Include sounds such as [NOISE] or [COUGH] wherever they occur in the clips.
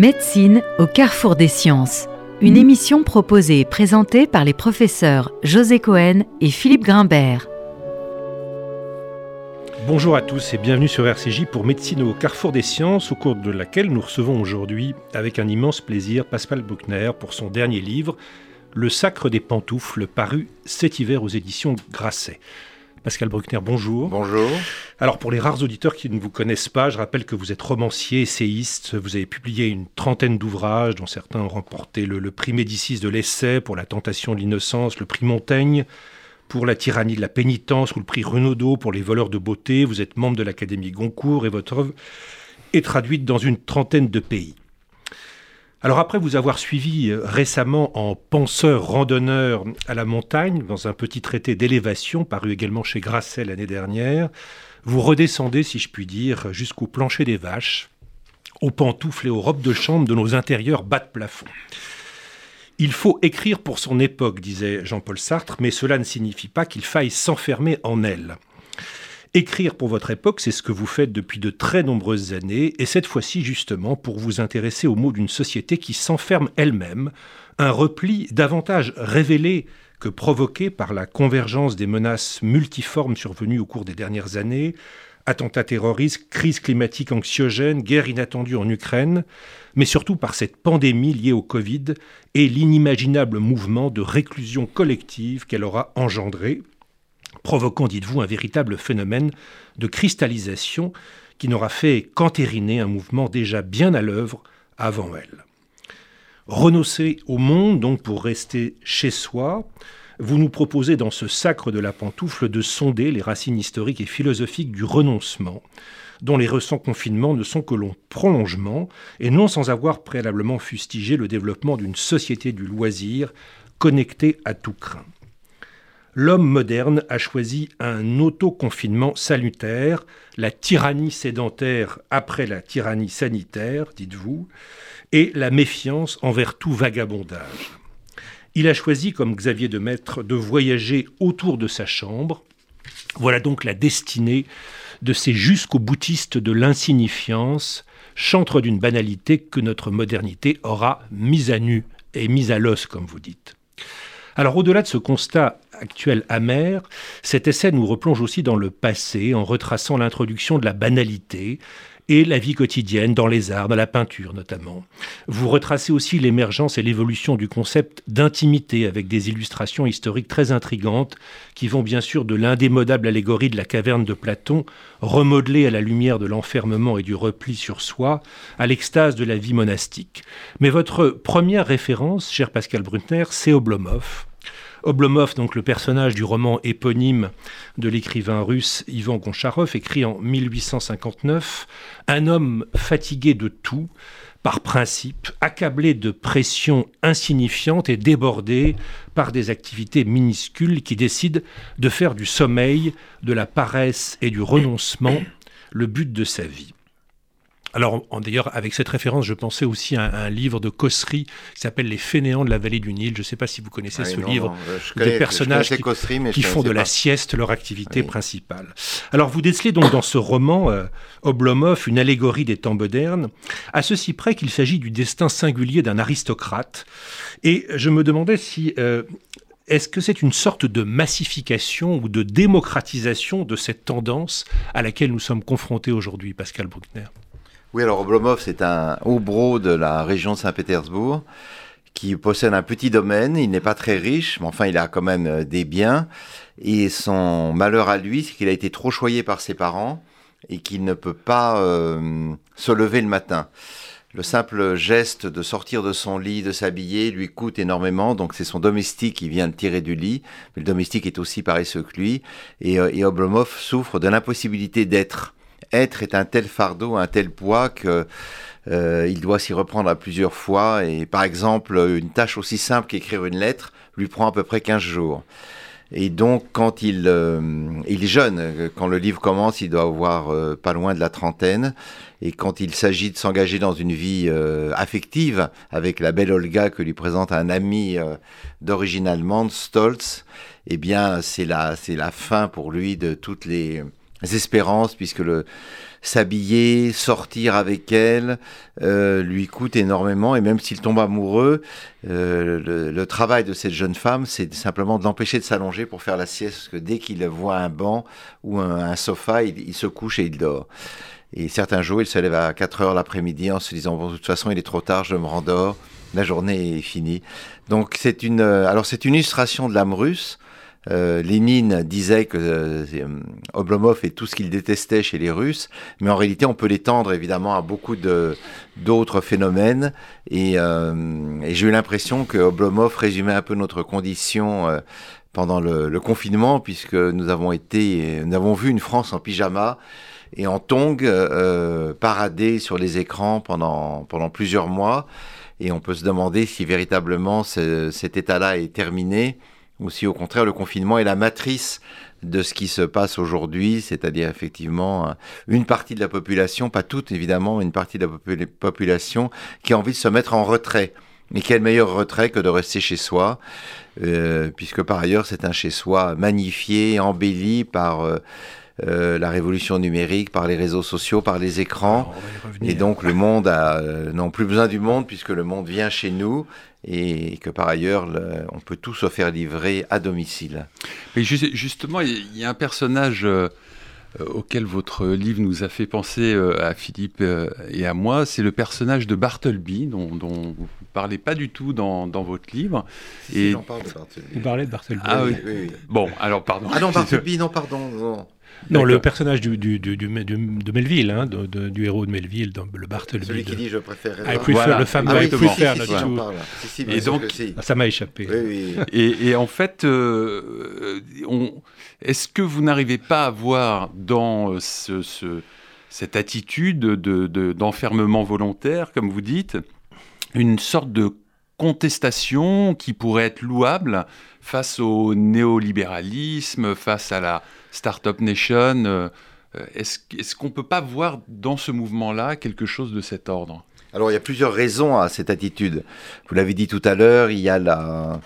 Médecine au carrefour des sciences. Une émission proposée et présentée par les professeurs José Cohen et Philippe Grimbert. Bonjour à tous et bienvenue sur RCJ pour Médecine au carrefour des sciences, au cours de laquelle nous recevons aujourd'hui, avec un immense plaisir, Pascal Bruckner pour son dernier livre, Le Sacre des pantoufles, paru cet hiver aux éditions Grasset. Pascal Bruckner, bonjour. Bonjour. Alors pour les rares auditeurs qui ne vous connaissent pas, je rappelle que vous êtes romancier, essayiste, vous avez publié une trentaine d'ouvrages dont certains ont remporté le, prix Médicis de l'essai pour La tentation de l'innocence, le prix Montaigne pour La tyrannie de la pénitence ou le prix Renaudot pour Les voleurs de beauté. Vous êtes membre de l'Académie Goncourt et votre œuvre est traduite dans une trentaine de pays. Alors après vous avoir suivi euh, récemment en penseur randonneur à la montagne, dans un petit traité d'élévation paru également chez Grasset l'année dernière, vous redescendez, si je puis dire, jusqu'au plancher des vaches, aux pantoufles et aux robes de chambre de nos intérieurs bas de plafond. Il faut écrire pour son époque, disait Jean-Paul Sartre, mais cela ne signifie pas qu'il faille s'enfermer en elle. Écrire pour votre époque, c'est ce que vous faites depuis de très nombreuses années, et cette fois-ci justement pour vous intéresser aux mots d'une société qui s'enferme elle-même, un repli davantage révélé que provoqué par la convergence des menaces multiformes survenues au cours des dernières années, attentats terroristes, crise climatique anxiogène, guerre inattendue en Ukraine, mais surtout par cette pandémie liée au Covid et l'inimaginable mouvement de réclusion collective qu'elle aura engendré, provoquant, dites-vous, un véritable phénomène de cristallisation qui n'aura fait qu'entériner un mouvement déjà bien à l'œuvre avant elle. Renoncer au monde, donc pour rester chez soi, vous nous proposez dans ce sacre de la pantoufle de sonder les racines historiques et philosophiques du renoncement, dont les récents confinements ne sont que long prolongement, et non sans avoir préalablement fustigé le développement d'une société du loisir connectée à tout craint l'homme moderne a choisi un autoconfinement salutaire, la tyrannie sédentaire après la tyrannie sanitaire, dites-vous, et la méfiance envers tout vagabondage. Il a choisi, comme Xavier de Maître, de voyager autour de sa chambre. Voilà donc la destinée de ces jusqu'aux boutistes de l'insignifiance, chantre d'une banalité que notre modernité aura mise à nu et mise à l'os, comme vous dites. Alors au-delà de ce constat actuel amer, cet essai nous replonge aussi dans le passé en retraçant l'introduction de la banalité et la vie quotidienne dans les arts, dans la peinture notamment. Vous retracez aussi l'émergence et l'évolution du concept d'intimité avec des illustrations historiques très intrigantes qui vont bien sûr de l'indémodable allégorie de la caverne de Platon, remodelée à la lumière de l'enfermement et du repli sur soi, à l'extase de la vie monastique. Mais votre première référence, cher Pascal Brunner, c'est Oblomov, Oblomov, donc le personnage du roman éponyme de l'écrivain russe Ivan Goncharov, écrit en 1859, un homme fatigué de tout, par principe, accablé de pressions insignifiantes et débordé par des activités minuscules qui décident de faire du sommeil, de la paresse et du renoncement le but de sa vie. Alors, d'ailleurs, avec cette référence, je pensais aussi à un, livre de Cossery qui s'appelle Les fainéants de la vallée du Nil. Je ne sais pas si vous connaissez ce livre. des personnages qui, font de la sieste leur activité principale. Alors, vous décelez donc dans ce roman, euh, Oblomov, une allégorie des temps modernes, à ceci près qu'il s'agit du destin singulier d'un aristocrate. Et je me demandais si euh, est-ce que c'est une sorte de massification ou de démocratisation de cette tendance à laquelle nous sommes confrontés aujourd'hui, Pascal Bruckner? Oui, alors Oblomov, c'est un haut de la région de Saint-Pétersbourg qui possède un petit domaine. Il n'est pas très riche, mais enfin, il a quand même euh, des biens. Et son malheur à lui, c'est qu'il a été trop choyé par ses parents et qu'il ne peut pas euh, se lever le matin. Le simple geste de sortir de son lit, de s'habiller, lui coûte énormément. Donc c'est son domestique qui vient le tirer du lit. Mais le domestique est aussi paresseux que lui. Et, euh, et Oblomov souffre de l'impossibilité d'être être est un tel fardeau, un tel poids que euh, il doit s'y reprendre à plusieurs fois. Et par exemple, une tâche aussi simple qu'écrire une lettre lui prend à peu près 15 jours. Et donc, quand il, euh, il est jeune, quand le livre commence, il doit avoir euh, pas loin de la trentaine. Et quand il s'agit de s'engager dans une vie affective avec la belle Olga que lui présente un ami d'origine allemande, Stolz, eh bien, c'est la, c'est la fin pour lui de toutes les, espérances, puisque le s'habiller, sortir avec elle, euh, lui coûte énormément. Et même s'il tombe amoureux, euh, le, travail de cette jeune femme, c'est simplement de l'empêcher de s'allonger pour faire la sieste. Que dès qu'il voit un banc ou un, sofa, il, se couche et il dort. Et certains jours, il se lève à 4 heures l'après-midi en se disant, bon, de toute façon, il est trop tard, je me rendors, la journée est finie. Donc c'est une, alors c'est une illustration de l'âme russe. Euh, Lénine disait que euh, Oblomov est tout ce qu'il détestait chez les Russes, mais en réalité, on peut l'étendre évidemment à beaucoup d'autres phénomènes. Euh, et, j'ai eu l'impression que Oblomov résumait un peu notre condition pendant le, confinement, puisque nous avons été, nous avons vu une France en pyjama et en tongs parader sur les écrans pendant plusieurs mois. Et on peut se demander si véritablement cet état-là est terminé ou si au contraire le confinement est la matrice de ce qui se passe aujourd'hui, c'est-à-dire effectivement une partie de la population, pas toute évidemment, une partie de la population qui a envie de se mettre en retrait. Et quel meilleur retrait que de rester chez soi, euh, puisque par ailleurs c'est un chez soi magnifié, embelli par euh, euh, la révolution numérique, par les réseaux sociaux, par les écrans. et donc le monde a non plus besoin du monde puisque le monde vient chez nous et que par ailleurs, on peut tout se faire livrer à domicile. Mais justement, il y a un personnage euh, auquel votre livre nous a fait penser euh, à Philippe euh, et à moi, c'est le personnage de Bartleby, dont, vous ne parlez pas du tout dans, votre livre. et... parle de Bartleby. Vous parlez de Bartleby. Ah oui. Bon, alors pardon. Ah non, [LAUGHS] Bartleby, non, pardon. Non. Non, le personnage du, du, du, de Melville, hein, du héros de Melville, le Bartleby. Celui qui dit je préfère. I prefer, le fameux ah, I prefer. Si, et donc, ça m'a échappé. et, et, en fait, euh, est-ce que vous n'arrivez pas à voir dans euh, ce, ce, cette attitude d'enfermement de, volontaire, comme vous dites, une sorte de contestation qui pourrait être louable face au néolibéralisme, face à la Startup Nation. Euh, est-ce qu'on ne peut pas voir dans ce mouvement-là quelque chose de cet ordre? Alors il y a plusieurs raisons à cette attitude. Vous l'avez dit tout à l'heure, il y a la...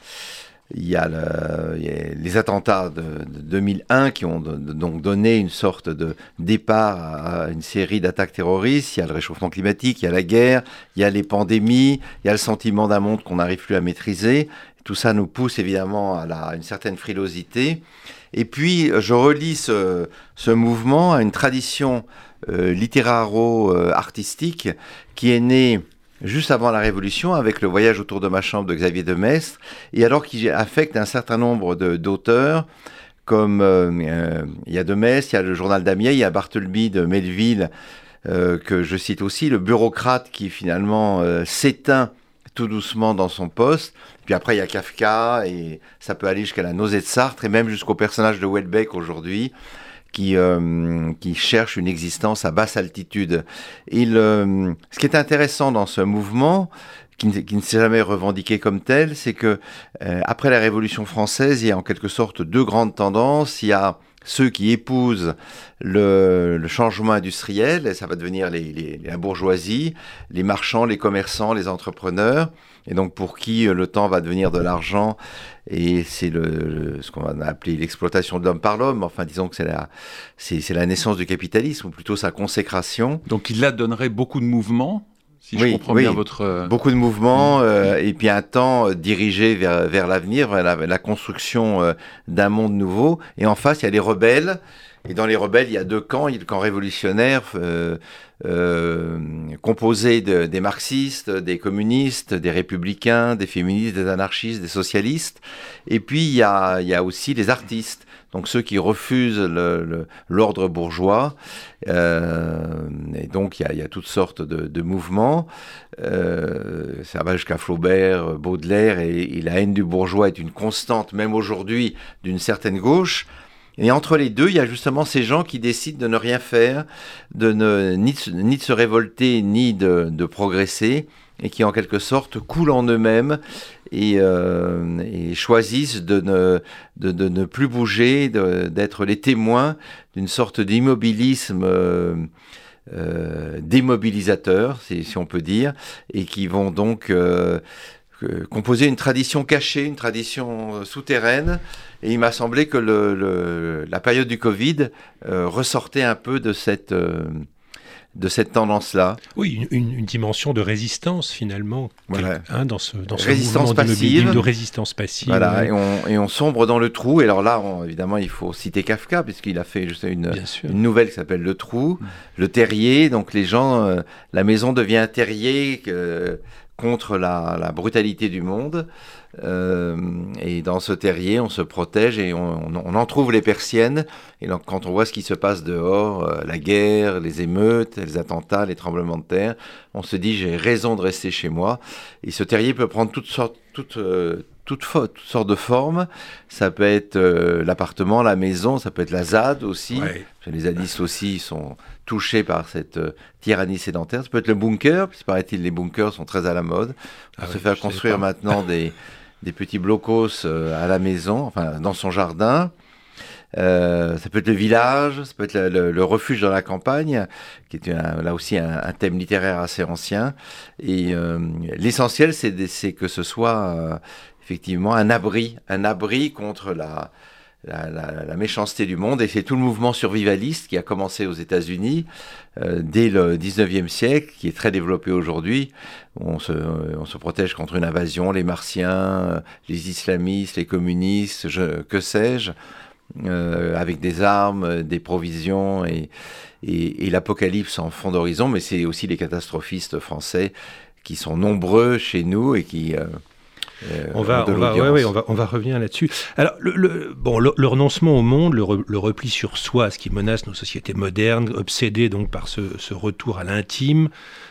Il y, a les attentats de, 2001 qui ont donc donné une sorte de départ à une série d'attaques terroristes. Il y a le réchauffement climatique, il y a la guerre, il y a les pandémies, il y a le sentiment d'un monde qu'on n'arrive plus à maîtriser. Tout ça nous pousse évidemment à, une certaine frilosité. Et puis, je relis ce, mouvement à une tradition euh, littérairo-artistique qui est née juste avant la Révolution avec le voyage autour de ma chambre de Xavier de Maistre, et alors qui affecte un certain nombre d'auteurs, comme euh, euh, il y a de Maistre, il y a le journal d'Amiens, il y a Bartleby de Melville, que je cite aussi, le bureaucrate qui finalement s'éteint tout doucement dans son poste. Puis après, il y a Kafka, et ça peut aller jusqu'à la nausée de Sartre, et même jusqu'au personnage de Welbeck aujourd'hui, qui, euh, qui cherche une existence à basse altitude. Il, euh, ce qui est intéressant dans ce mouvement, qui ne, s'est jamais revendiqué comme tel, c'est que euh, après la Révolution française, il y a en quelque sorte deux grandes tendances. Il y a ceux qui épousent le, changement industriel, et ça va devenir les, la bourgeoisie, les marchands, les commerçants, les entrepreneurs, et donc pour qui euh, le temps va devenir de l'argent, et c'est le, ce qu'on va appeler l'exploitation de l'homme par l'homme, enfin disons que c'est la, c'est, la naissance du capitalisme, ou plutôt sa consécration. Donc il là donnerait beaucoup de mouvements si je comprends bien votre... Euh, beaucoup de mouvements, euh, et puis un temps euh, dirigé vers, vers l'avenir, vers la, construction d'un monde nouveau. Et en face, il y a les rebelles. Et dans les rebelles, il y a deux camps. Il y a le camp révolutionnaire composé de, des marxistes, des communistes, des républicains, des féministes, des anarchistes, des socialistes. Et puis, il y a, aussi les artistes donc ceux qui refusent l'ordre bourgeois. Euh, et donc il y, a, toutes sortes de, mouvements. Euh, ça va jusqu'à Flaubert, Baudelaire, et, la haine du bourgeois est une constante, même aujourd'hui, d'une certaine gauche. Et entre les deux, il y a justement ces gens qui décident de ne rien faire, de ne, ni, de, se révolter, ni de progresser, et qui en quelque sorte coulent en eux-mêmes et, euh, choisissent de ne, de, ne plus bouger, d'être les témoins d'une sorte d'immobilisme euh, euh, démobilisateur, si, on peut dire, et qui vont donc composait une tradition cachée, une tradition souterraine. Et il m'a semblé que le, la période du Covid ressortait un peu de cette de cette tendance-là. Oui, une, dimension de résistance finalement, voilà. Hein, dans ce, dans résistance passive, de résistance passive. Voilà, et, on, et, on, sombre dans le trou. Et alors là, évidemment, il faut citer Kafka puisqu'il a fait juste une, une, nouvelle qui s'appelle Le Trou, mm. le terrier. Donc les gens, euh, la maison devient un terrier euh, contre la, brutalité du monde. Euh, et dans ce terrier, on se protège et on, on, en trouve les persiennes. Et donc, quand on voit ce qui se passe dehors, euh, la guerre, les émeutes, les attentats, les tremblements de terre, on se dit j'ai raison de rester chez moi. Et ce terrier peut prendre toutes sortes, toutes, euh, toutes, toutes, sortes de formes. Ça peut être l'appartement, la maison, ça peut être la ZAD aussi. Les zadistes aussi sont touchés par cette tyrannie sédentaire. Ça peut être le bunker, puisque paraît-il les bunkers sont très à la mode. On ah se fait construire maintenant [LAUGHS] des des petits blocos euh, à la maison, enfin dans son jardin. Euh, ça peut être le village, ça peut être le, refuge dans la campagne, qui est là aussi un, thème littéraire assez ancien. Et euh, l'essentiel, c'est que ce soit effectivement un abri, un abri contre la, la, méchanceté du monde. Et c'est tout le mouvement survivaliste qui a commencé aux États-Unis euh, dès le 19e siècle, qui est très développé aujourd'hui. On se, on se protège contre une invasion, les martiens, euh, les islamistes, les communistes, que sais-je, euh, avec des armes, des provisions et, et, l'apocalypse en fond d'horizon. Mais c'est aussi les catastrophistes français qui sont nombreux chez nous et qui euh, on, va, on, va, ouais, on, va, on va revenir là-dessus. Alors, le, bon, le, renoncement au monde, le, repli sur soi, ce qui menace nos sociétés modernes, obsédées donc par ce, ce retour à l'intime,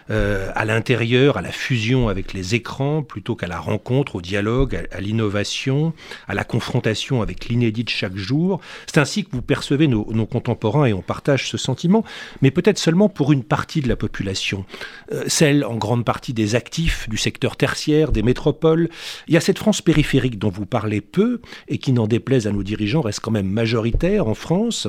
euh, à l'intérieur, à la fusion avec les écrans, plutôt qu'à la rencontre, au dialogue, à, l'innovation, à la confrontation avec l'inédit de chaque jour. C'est ainsi que vous percevez nos, nos, contemporains et on partage ce sentiment, mais peut-être seulement pour une partie de la population, euh, celle en grande partie des actifs du secteur tertiaire, des métropoles. Il y a cette France périphérique dont vous parlez peu et qui, n'en déplaise à nos dirigeants, reste quand même majoritaire en France.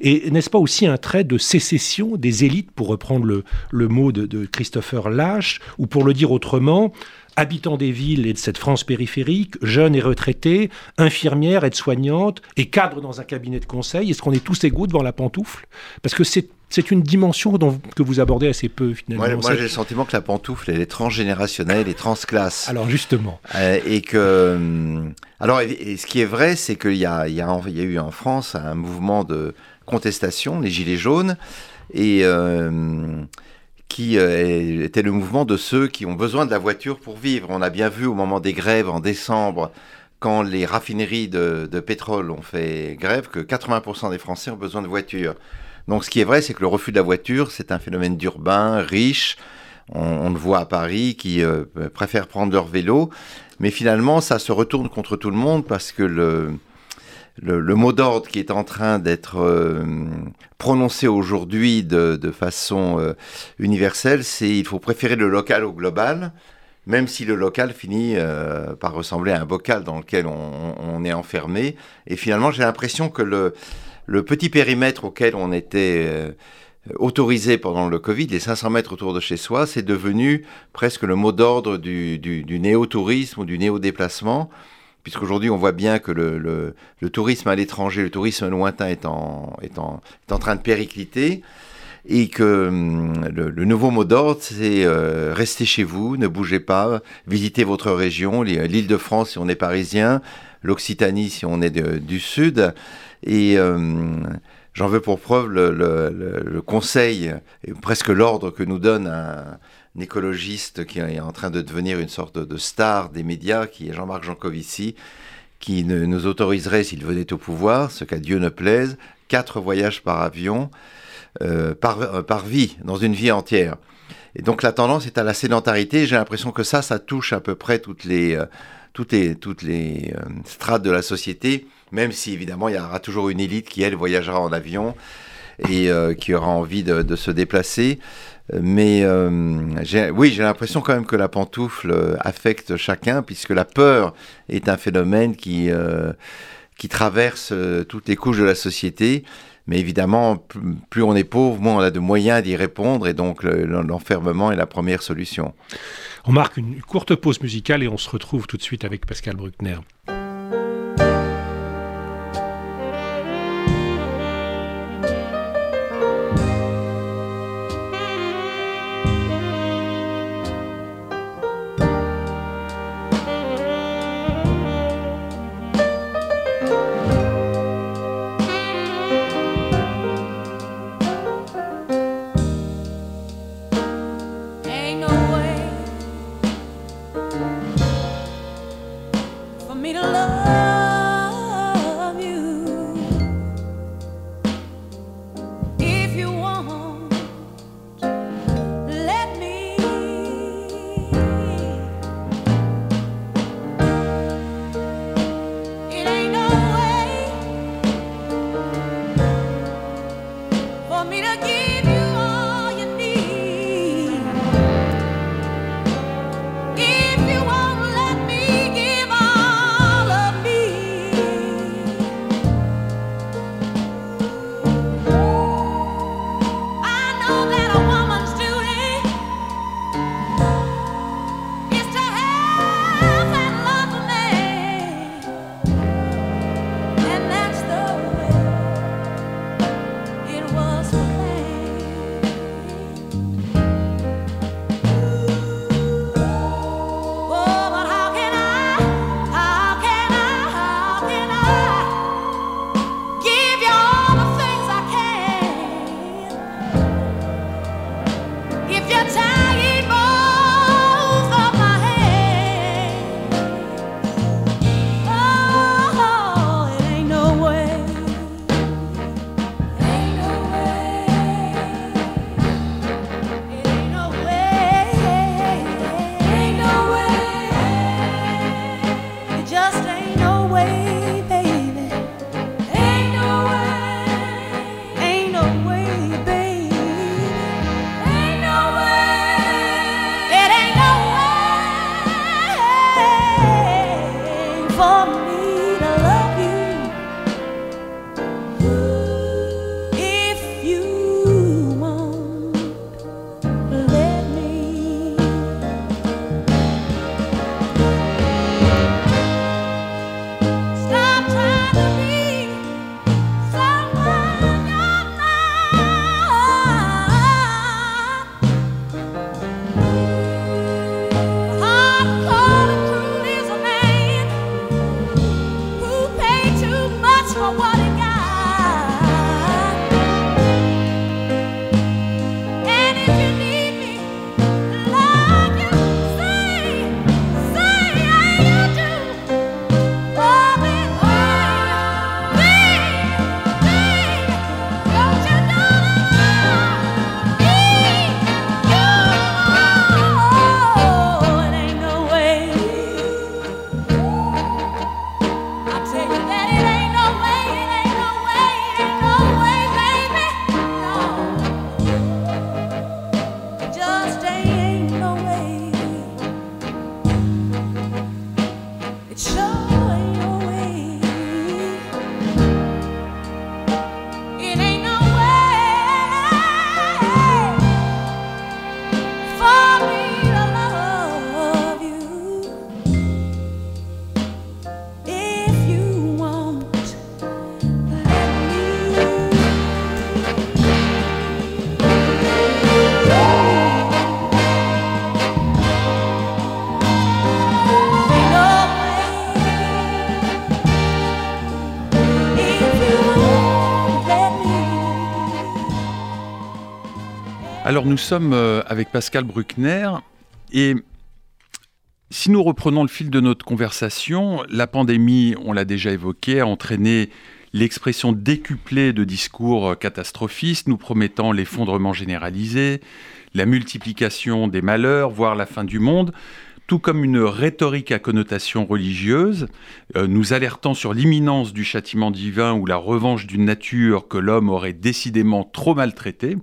Et n'est-ce pas aussi un trait de sécession des élites, pour reprendre le, le mot de, Christopher Lash, ou pour le dire autrement, habitants des villes et de cette France périphérique, jeunes et retraités, infirmières, aides-soignantes et cadres dans un cabinet de conseil Est-ce qu'on est tous égaux devant la pantoufle? Parce que c'est c'est une dimension dont, que vous abordez assez peu finalement. Moi, j'ai le sentiment que la pantoufle, elle est transgénérationnelle et transclasse. Alors justement. Euh, et que, hum, alors, et, ce qui est vrai, c'est qu'il y a, y, y eu en France un mouvement de contestation, les Gilets jaunes, et euh, qui euh, était le mouvement de ceux qui ont besoin de la voiture pour vivre. On a bien vu au moment des grèves en décembre, quand les raffineries de, de pétrole ont fait grève, que 80% des Français ont besoin de voiture. Donc ce qui est vrai, c'est que le refus de la voiture, c'est un phénomène d'urbain, riche. On, le voit à Paris, qui euh, préfèrent prendre leur vélo. Mais finalement, ça se retourne contre tout le monde parce que le, le, mot d'ordre qui est en train d'être euh, prononcé aujourd'hui de, façon euh, universelle, c'est il faut préférer le local au global, même si le local finit euh, par ressembler à un bocal dans lequel on est enfermé. Et finalement, j'ai l'impression que le, le, petit périmètre auquel on était autorisé pendant le Covid, les 500 mètres autour de chez soi, c'est devenu presque le mot d'ordre du, du, néo-tourisme ou du néo-déplacement puisqu'aujourd'hui on voit bien que le, le, tourisme à l'étranger, le tourisme lointain est en, est en, est en train de péricliter, et que hum, le, nouveau mot d'ordre, c'est euh, rester chez vous, ne bougez pas, visitez votre région, l'île de France si on est parisien, l'Occitanie si on est du sud, et hum, j'en veux pour preuve le, conseil, presque l'ordre que nous donne un écologiste qui est en train de devenir une sorte de star des médias, qui est Jean-Marc Jancovici, qui nous autoriserait, s'il venait au pouvoir, ce qu'à Dieu ne plaise, quatre voyages par avion euh, par, euh, par vie, dans une vie entière. Et donc la tendance est à la sédentarité. J'ai l'impression que ça, ça touche à peu près euh, toutes les strates de la société, même si évidemment il y aura toujours une élite qui, elle, voyagera en avion et qui aura envie de, se déplacer. Mais euh, oui, j'ai l'impression quand même que la pantoufle euh, affecte chacun, puisque la peur est un phénomène qui, euh, qui traverse toutes les couches de la société. Mais évidemment, plus on est pauvre, moins on a de moyens d'y répondre, et donc l'enfermement est la première solution. On marque une courte pause musicale et on se retrouve tout de suite avec Pascal Bruckner. Nous sommes euh, avec Pascal Bruckner et si nous reprenons le fil de notre conversation, la pandémie, on l'a déjà évoqué, a entraîné l'expression décuplée de discours catastrophistes nous promettant l'effondrement généralisé, la multiplication des malheurs, voire la fin du monde, tout comme une rhétorique à connotation religieuse, euh, nous alertant sur l'imminence du châtiment divin ou la revanche d'une nature que l'homme aurait décidément trop maltraitée.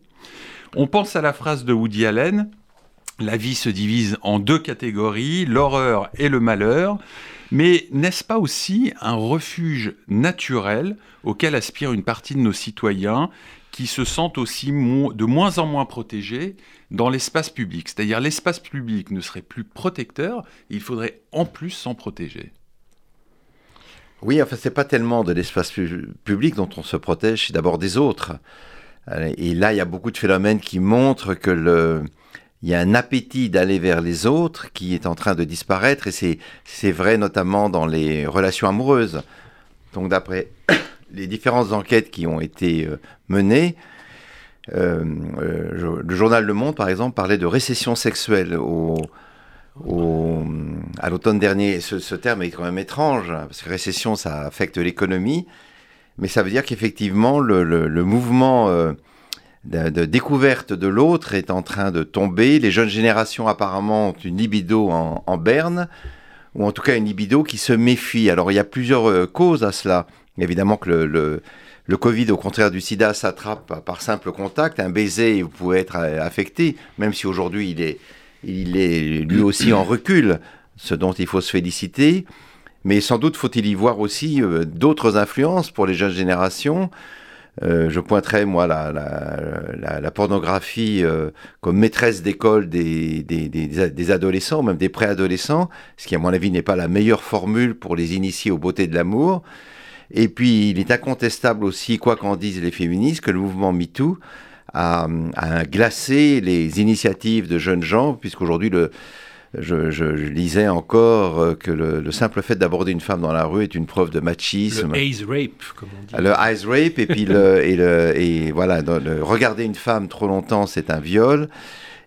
On pense à la phrase de Woody Allen la vie se divise en deux catégories, l'horreur et le malheur. Mais n'est-ce pas aussi un refuge naturel auquel aspire une partie de nos citoyens qui se sentent aussi de moins en moins protégés dans l'espace public? C'est-à-dire l'espace public ne serait plus protecteur, il faudrait en plus s'en protéger. Oui, enfin, c'est pas tellement de l'espace public dont on se protège, c'est d'abord des autres. Et là, il y a beaucoup de phénomènes qui montrent que le, il y a un appétit d'aller vers les autres qui est en train de disparaître, et c'est vrai notamment dans les relations amoureuses. Donc d'après [COUGHS] les différentes enquêtes qui ont été euh, menées, euh, euh, le journal Le Monde, par exemple, parlait de récession sexuelle au, à l'automne dernier. Ce, terme est quand même étrange, hein, parce que récession, ça affecte l'économie, mais ça veut dire qu'effectivement, le, mouvement de, découverte de l'autre est en train de tomber. Les jeunes générations apparemment ont une libido en, berne, ou en tout cas une libido qui se méfie. Alors il y a plusieurs euh, causes à cela. Évidemment que le, le, Covid, au contraire du sida, s'attrape par simple contact. Un baiser, vous pouvez être euh, affecté, même si aujourd'hui il est, il est lui aussi en recul, ce dont il faut se féliciter. Mais sans doute faut-il y voir aussi euh, d'autres influences pour les jeunes générations. Euh, je pointerais, moi, la, la, la, pornographie euh, comme maîtresse d'école des, des, des, adolescents, même des préadolescents, ce qui, à mon avis, n'est pas la meilleure formule pour les initier aux beautés de l'amour. Et puis, il est incontestable aussi, quoi qu'en disent les féministes, que le mouvement MeToo a, a glacé les initiatives de jeunes gens, puisqu'aujourd'hui, le, je, lisais encore euh, que le, simple fait d'aborder une femme dans la rue est une preuve de machisme. Le eyes rape, comme on dit. Le eyes rape, et puis le, [LAUGHS] et, le, et voilà, regarder une femme trop longtemps, c'est un viol.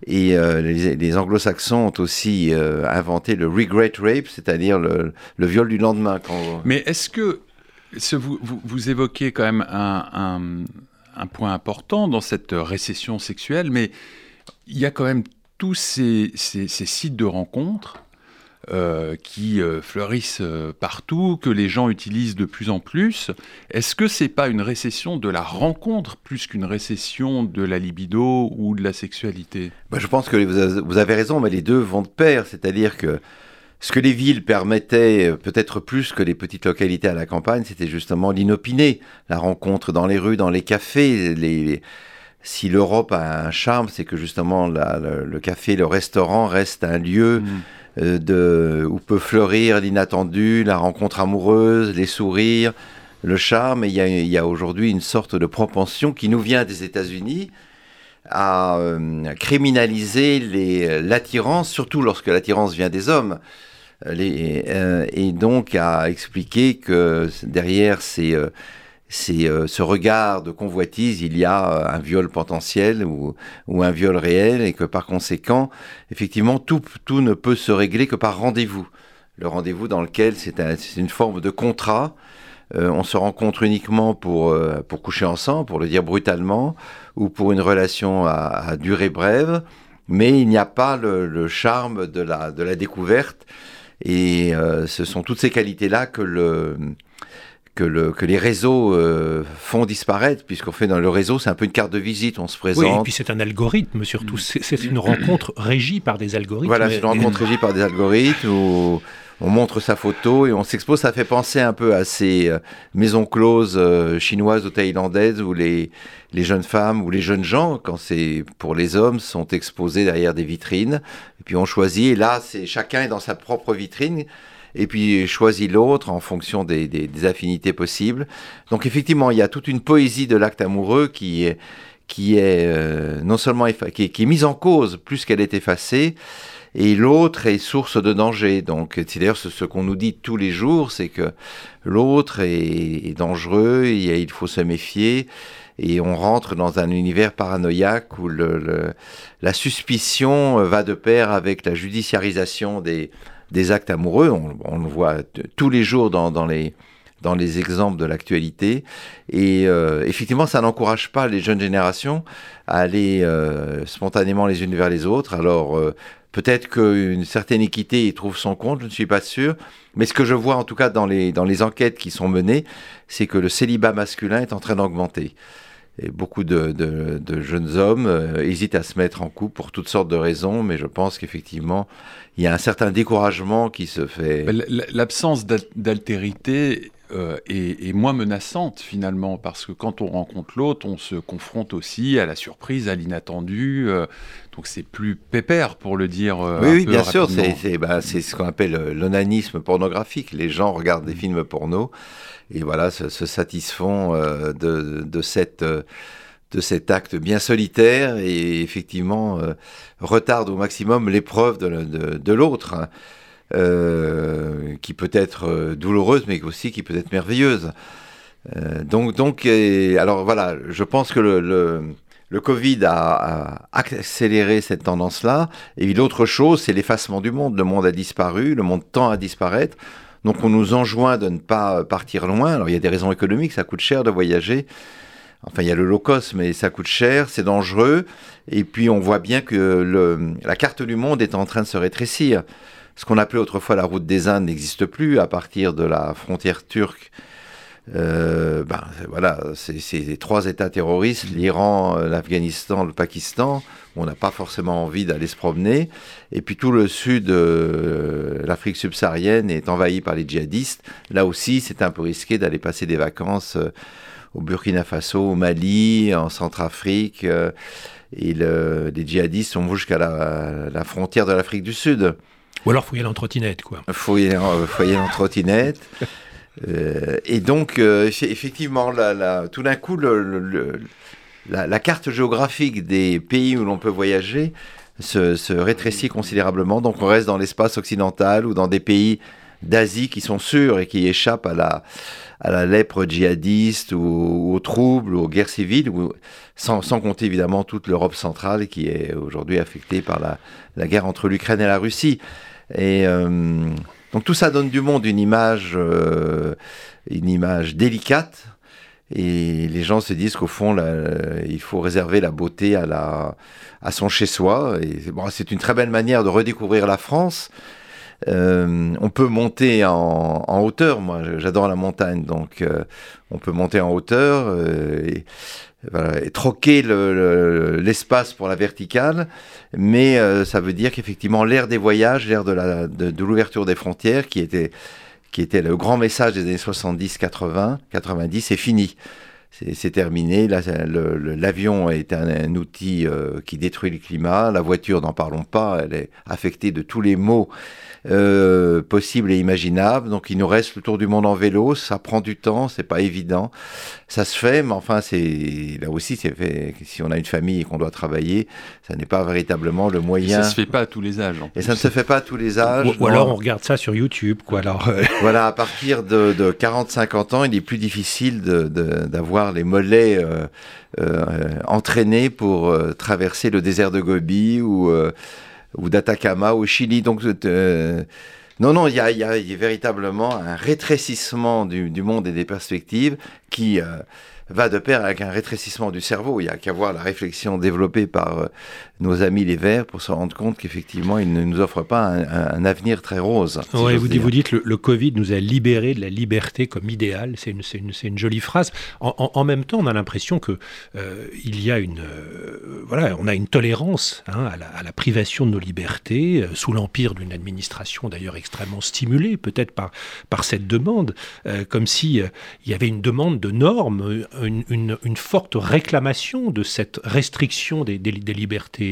Et euh, les, anglo-saxons ont aussi euh, inventé le regret rape, c'est-à-dire le, viol du lendemain. Quand... Mais est-ce que ce, vous, vous, évoquez quand même un, un, un point important dans cette récession sexuelle, mais il y a quand même tous ces, sites de rencontres euh, qui euh, fleurissent euh, partout, que les gens utilisent de plus en plus, est-ce que c'est pas une récession de la rencontre plus qu'une récession de la libido ou de la sexualité? Bah, Je pense que vous avez raison, mais les deux vont de pair, c'est-à-dire que ce que les villes permettaient peut-être plus que les petites localités à la campagne, c'était justement l'inopiné, la rencontre dans les rues, dans les cafés, les si l'Europe a un charme, c'est que justement le, café, le restaurant reste un lieu mm. euh, de, où peut fleurir l'inattendu, la rencontre amoureuse, les sourires, le charme. Et il y a, aujourd'hui une sorte de propension qui nous vient des États-Unis à euh, criminaliser l'attirance, surtout lorsque l'attirance vient des hommes. Euh, et donc à expliquer que derrière ces c'est euh, ce regard de convoitise, il y a euh, un viol potentiel ou, un viol réel et que par conséquent, effectivement, tout, tout ne peut se régler que par rendez-vous. Le rendez-vous dans lequel c'est une forme de contrat. Euh, on se rencontre uniquement pour, pour coucher ensemble, pour le dire brutalement, ou pour une relation à, durée brève, mais il n'y a pas le, charme de la, de la découverte. Et ce sont toutes ces qualités-là que le, que, le, que les réseaux euh, font disparaître, puisqu'on fait dans le réseau, c'est un peu une carte de visite, on se présente. Oui, et puis c'est un algorithme surtout, c'est une rencontre régie par des algorithmes. Voilà, c'est une rencontre régie par des algorithmes où on montre sa photo et on s'expose. Ça fait penser un peu à ces euh, maisons closes euh, chinoises ou thaïlandaises où les, les jeunes femmes ou les jeunes gens, quand c'est pour les hommes, sont exposés derrière des vitrines. Et puis on choisit, et là, c'est chacun est dans sa propre vitrine et puis choisit l'autre en fonction des, affinités possibles. Donc effectivement, il y a toute une poésie de l'acte amoureux qui est, qui est euh, non seulement qui est, mise en cause plus qu'elle est effacée, et l'autre est source de danger. Donc c'est d'ailleurs ce, qu'on nous dit tous les jours, c'est que l'autre est, dangereux, et il faut se méfier. Et on rentre dans un univers paranoïaque où la suspicion va de pair avec la judiciarisation des, des actes amoureux. On, le voit tous les jours dans, les, exemples de l'actualité. Et euh, effectivement, ça n'encourage pas les jeunes générations à aller euh, spontanément les unes vers les autres. Alors, euh, peut-être qu'une certaine équité y trouve son compte, je ne suis pas sûr. Mais ce que je vois, en tout cas, dans les enquêtes qui sont menées, c'est que le célibat masculin est en train d'augmenter. Et beaucoup de, jeunes hommes hésitent à se mettre en couple pour toutes sortes de raisons, mais je pense qu'effectivement, il y a un certain découragement qui se fait. L'absence d'altérité euh, est, moins menaçante finalement, parce que quand on rencontre l'autre, on se confronte aussi à la surprise, à l'inattendu. Euh, donc c'est plus pépère pour le dire. Euh, oui, oui bien sûr, bah, c'est ce qu'on appelle l'onanisme pornographique. Les gens regardent des mm. films porno et voilà, se, satisfont de, de, cette de cet acte bien solitaire et effectivement euh, retarde au maximum l'épreuve de, l'autre, hein. euh, qui peut être euh, douloureuse mais aussi qui peut être merveilleuse. donc, donc alors voilà, je pense que le, le, Covid a, accéléré cette tendance-là. Et l'autre chose, c'est l'effacement du monde. Le monde a disparu, le monde tend à disparaître. Donc on nous enjoint de ne pas partir loin. Alors il y a des raisons économiques, ça coûte cher de voyager. Enfin, il y a le low cost, mais ça coûte cher, c'est dangereux. Et puis, on voit bien que la carte du monde est en train de se rétrécir. Ce qu'on appelait autrefois la route des Indes n'existe plus à partir de la frontière turque. Euh, ben, voilà, c'est trois États terroristes, l'Iran, l'Afghanistan, le Pakistan. On n'a pas forcément envie d'aller se promener. Et puis tout le sud, euh, l'Afrique subsaharienne est envahi par les djihadistes. Là aussi, c'est un peu risqué d'aller passer des vacances. Euh, au Burkina Faso, au Mali, en Centrafrique. Euh, et les djihadistes vont jusqu'à la, frontière de l'Afrique du Sud. Ou alors fouiller l'entretinette, quoi. Fouiller, euh, l'entretinette. [LAUGHS] Euh, et donc, effectivement, tout d'un coup, la, carte géographique des pays où l'on peut voyager se, se, rétrécit considérablement. Donc, on reste dans l'espace occidental ou dans des pays d'Asie qui sont sûrs et qui échappent à la, à la lèpre djihadiste ou, aux troubles ou aux guerres civiles, ou, sans, compter évidemment toute l'Europe centrale qui est aujourd'hui affectée par la, guerre entre l'Ukraine et la Russie. Et euh, donc tout ça donne du monde une image, euh, une image délicate. Et les gens se disent qu'au fond, il faut réserver la beauté à, son chez-soi. C'est une très belle manière de redécouvrir la France. Euh, on peut monter en, hauteur. Moi, j'adore la montagne, donc euh, on peut monter en hauteur euh, et, troquer l'espace pour la verticale. Mais ça veut dire qu'effectivement, l'ère des voyages, l'ère de l'ouverture des frontières, qui était qui était le grand message des années 70, 80, 90, est fini c'est terminé. L'avion est un, outil qui détruit le climat. La voiture, n'en parlons pas, elle est affectée de tous les maux euh, possible et imaginable. Donc il nous reste le tour du monde en vélo, ça prend du temps, c'est pas évident. Ça se fait, mais enfin c'est là aussi c'est fait. Si on a une famille et qu'on doit travailler, ça n'est pas véritablement le moyen. Et ça se fait pas à tous les âges. Et ça ne se fait pas à tous les âges. Ou, alors on regarde ça sur YouTube, quoi. Alors euh. voilà, à partir de, 40-50 ans, il est plus difficile d'avoir les mollets. Euh, entraînés pour traverser le désert de Gobi ou ou d'Atacama au Chili. Donc, euh, non, non, il y a, véritablement un rétrécissement du, monde et des perspectives qui, euh, va de pair avec un rétrécissement du cerveau. Il y a qu'à voir la réflexion développée par euh, nos amis les Verts pour se rendre compte qu'effectivement, ils ne nous offrent pas un, avenir très rose. Oui, vous, vous, dites le, le Covid nous a libérés de la liberté comme idéal. C'est une, une, une, jolie phrase. En, même temps, on a l'impression que euh, il y a une, euh, voilà, on a une tolérance hein, à, la, à, la, privation de nos libertés sous l'empire d'une administration d'ailleurs extrêmement stimulée, peut-être par par cette demande, comme si il y avait une demande de normes une, forte réclamation de cette restriction des, libertés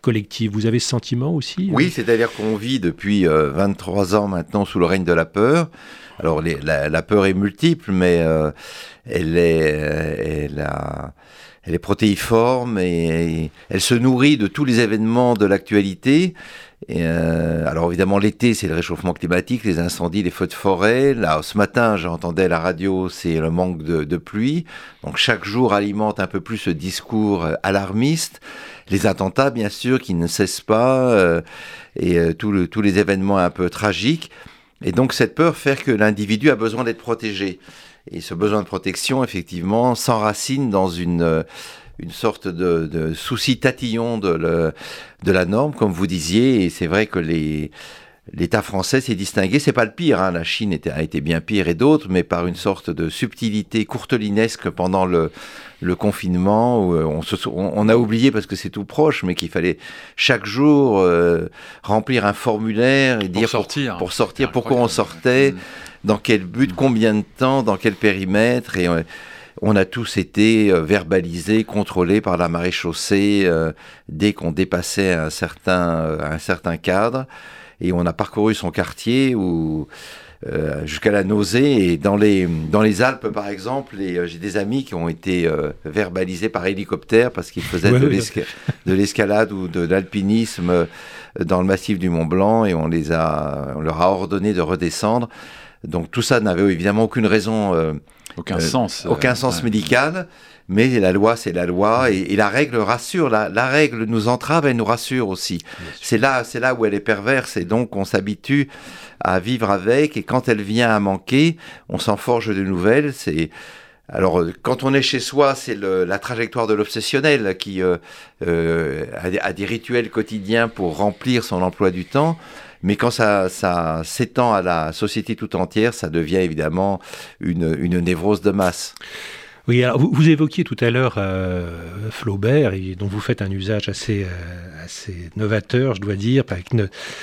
collectives. Vous avez ce sentiment aussi Oui, euh c'est-à-dire qu'on vit depuis 23 euh, ans maintenant sous le règne de la peur. Alors la, peur est multiple, mais euh, elle, est, elle, est protéiforme et, elle se nourrit de tous les événements de l'actualité. Euh, alors évidemment l'été c'est le réchauffement climatique, les incendies, les feux de forêt. Là ce matin j'entendais la radio, c'est le manque de, pluie. Donc chaque jour alimente un peu plus ce discours alarmiste. Les attentats bien sûr qui ne cessent pas euh, et tous les événements un peu tragiques. Et donc cette peur fait que l'individu a besoin d'être protégé. Et ce besoin de protection effectivement s'enracine dans une une sorte de, souci tatillon de, la norme, comme vous disiez, et c'est vrai que les, L'État français s'est distingué, c'est pas le pire, hein. la Chine était, a été bien pire et d'autres, mais par une sorte de subtilité courtelinesque pendant le, le confinement, où euh, on, se, on, a oublié parce que c'est tout proche, mais qu'il fallait chaque jour euh, remplir un formulaire et pour dire sortir. pour, sortir, pourquoi on sortait, dans quel but, combien de temps, dans quel périmètre, et euh, on a tous été verbalisés, contrôlés par la marée chaussée dès qu'on dépassait un certain, un certain cadre et on a parcouru son quartier où euh, jusqu'à la nausée. Et dans les, dans les Alpes, par exemple, euh, j'ai des amis qui ont été euh, verbalisés par hélicoptère parce qu'ils faisaient de l'escalade ou de l'alpinisme dans le massif du Mont Blanc et on, les a, on leur a ordonné de redescendre. Donc tout ça n'avait évidemment aucune raison. aucun sens. Aucun sens médical. Mais la loi, c'est la loi, et, la règle rassure. La, la, règle nous entrave, elle nous rassure aussi. C'est là, c'est là où elle est perverse, et donc on s'habitue à vivre avec. Et quand elle vient à manquer, on s'en forge de nouvelles. C'est alors, quand on est chez soi, c'est la trajectoire de l'obsessionnel qui euh, euh, a, des rituels quotidiens pour remplir son emploi du temps. Mais quand ça, ça s'étend à la société tout entière, ça devient évidemment une, une névrose de masse. Oui, alors vous, évoquiez tout à l'heure euh, Flaubert, et dont vous faites un usage assez, euh, assez novateur, je dois dire, avec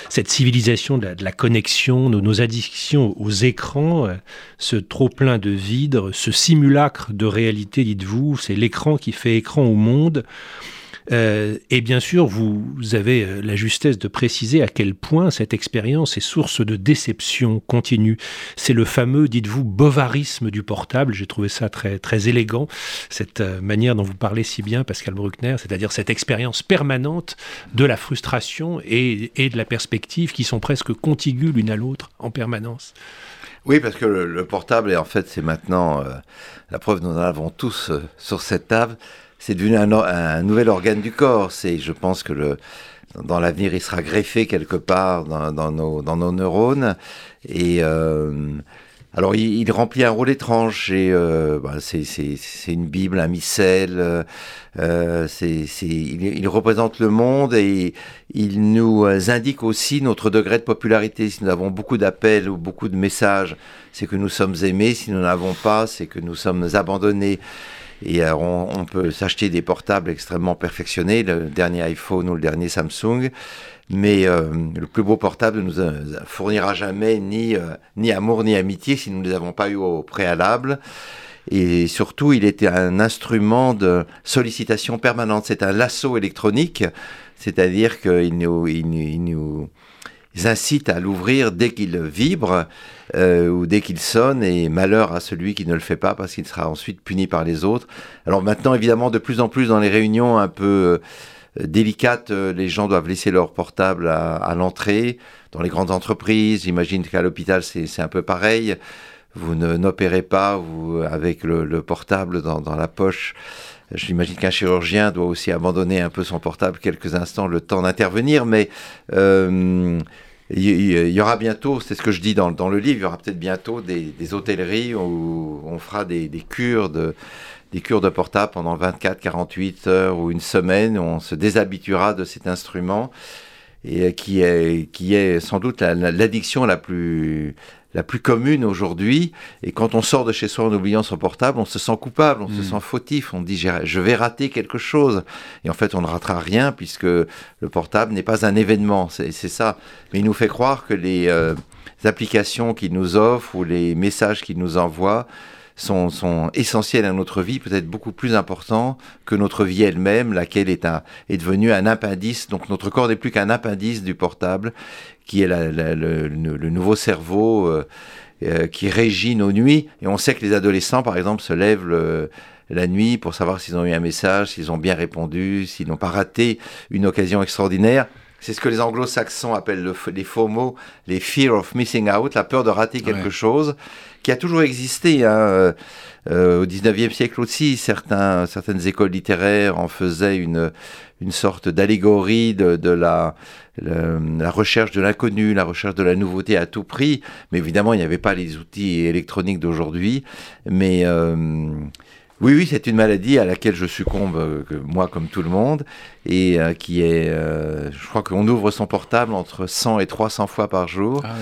cette civilisation de la, connexion, nos, nos, addictions aux écrans, euh, ce trop-plein de vide, ce simulacre de réalité, dites-vous, c'est l'écran qui fait écran au monde. Euh, et bien sûr, vous avez euh, la justesse de préciser à quel point cette expérience est source de déception continue. C'est le fameux, dites-vous, bovarisme du portable. J'ai trouvé ça très, très élégant, cette euh, manière dont vous parlez si bien, Pascal Bruckner, c'est-à-dire cette expérience permanente de la frustration et, de la perspective qui sont presque contiguës l'une à l'autre en permanence. Oui, parce que le, portable, et en fait, c'est maintenant la preuve, nous en avons tous sur cette table c'est devenu un, nouvel organe du corps. C'est, je pense que le, dans l'avenir, il sera greffé quelque part dans, nos, dans nos, neurones. Et euh, alors, il, remplit un rôle étrange. Euh, bah, c'est, une Bible, un missel. Euh, c'est, il, il, représente le monde et il nous indique aussi notre degré de popularité. Si nous avons beaucoup d'appels ou beaucoup de messages, c'est que nous sommes aimés. Si nous n'avons pas, c'est que nous sommes abandonnés. Et euh, on, peut s'acheter des portables extrêmement perfectionnés, le dernier iPhone ou le dernier Samsung. Mais euh, le plus beau portable ne nous euh, fournira jamais ni, ni amour ni amitié si nous ne les avons pas eu au préalable. Et surtout, il était un instrument de sollicitation permanente. C'est un lasso électronique, c'est-à-dire qu'il nous, il nous incite à l'ouvrir dès qu'il vibre euh, ou dès qu'il sonne, et malheur à celui qui ne le fait pas parce qu'il sera ensuite puni par les autres. Alors maintenant, évidemment, de plus en plus dans les réunions un peu euh, délicates, euh, les gens doivent laisser leur portable à, l'entrée. Dans les grandes entreprises, j'imagine qu'à l'hôpital, c'est un peu pareil. Vous n'opérez pas avec le, portable dans, la poche. J'imagine qu'un chirurgien doit aussi abandonner un peu son portable quelques instants, le temps d'intervenir, mais il y, aura bientôt, c'est ce que je dis dans, dans le livre, il y aura peut-être bientôt des, hôtelleries où on fera des, des, cures de des cures de portable pendant 24, 48 heures ou une semaine, on se déshabituera de cet instrument et qui est, qui est sans doute l'addiction la, plus la plus commune aujourd'hui. Et quand on sort de chez soi en oubliant son portable, on se sent coupable, on se hmm. sent fautif, on dit je vais rater quelque chose. Et en fait, on ne ratera rien puisque le portable n'est pas un événement, c'est ça. Mais il nous fait croire que les euh, applications qu'il nous offre ou les messages qu'il nous envoie sont, sont, essentiels à notre vie, peut-être beaucoup plus importants que notre vie elle-même, laquelle est, un, est devenue un appendice. Donc notre corps n'est plus qu'un appendice du portable, qui est le, nouveau cerveau euh, euh, qui régit nos nuits. Et on sait que les adolescents, par exemple, se lèvent la nuit pour savoir s'ils ont eu un message, s'ils ont bien répondu, s'ils n'ont pas raté une occasion extraordinaire. C'est ce que les anglo-saxons appellent le, les faux mots, les fear of missing out, la peur de rater quelque chose, qui a toujours existé. Hein, euh, euh au 19e siècle aussi, certaines écoles littéraires en faisaient une, une sorte d'allégorie de, la, recherche de l'inconnu, la recherche de la nouveauté à tout prix. Mais évidemment, il n'y avait pas les outils électroniques d'aujourd'hui. Mais euh, Oui, oui, c'est une maladie à laquelle je succombe, moi comme tout le monde, et qui est, je crois qu'on ouvre son portable entre 100 et 300 fois par jour. Ah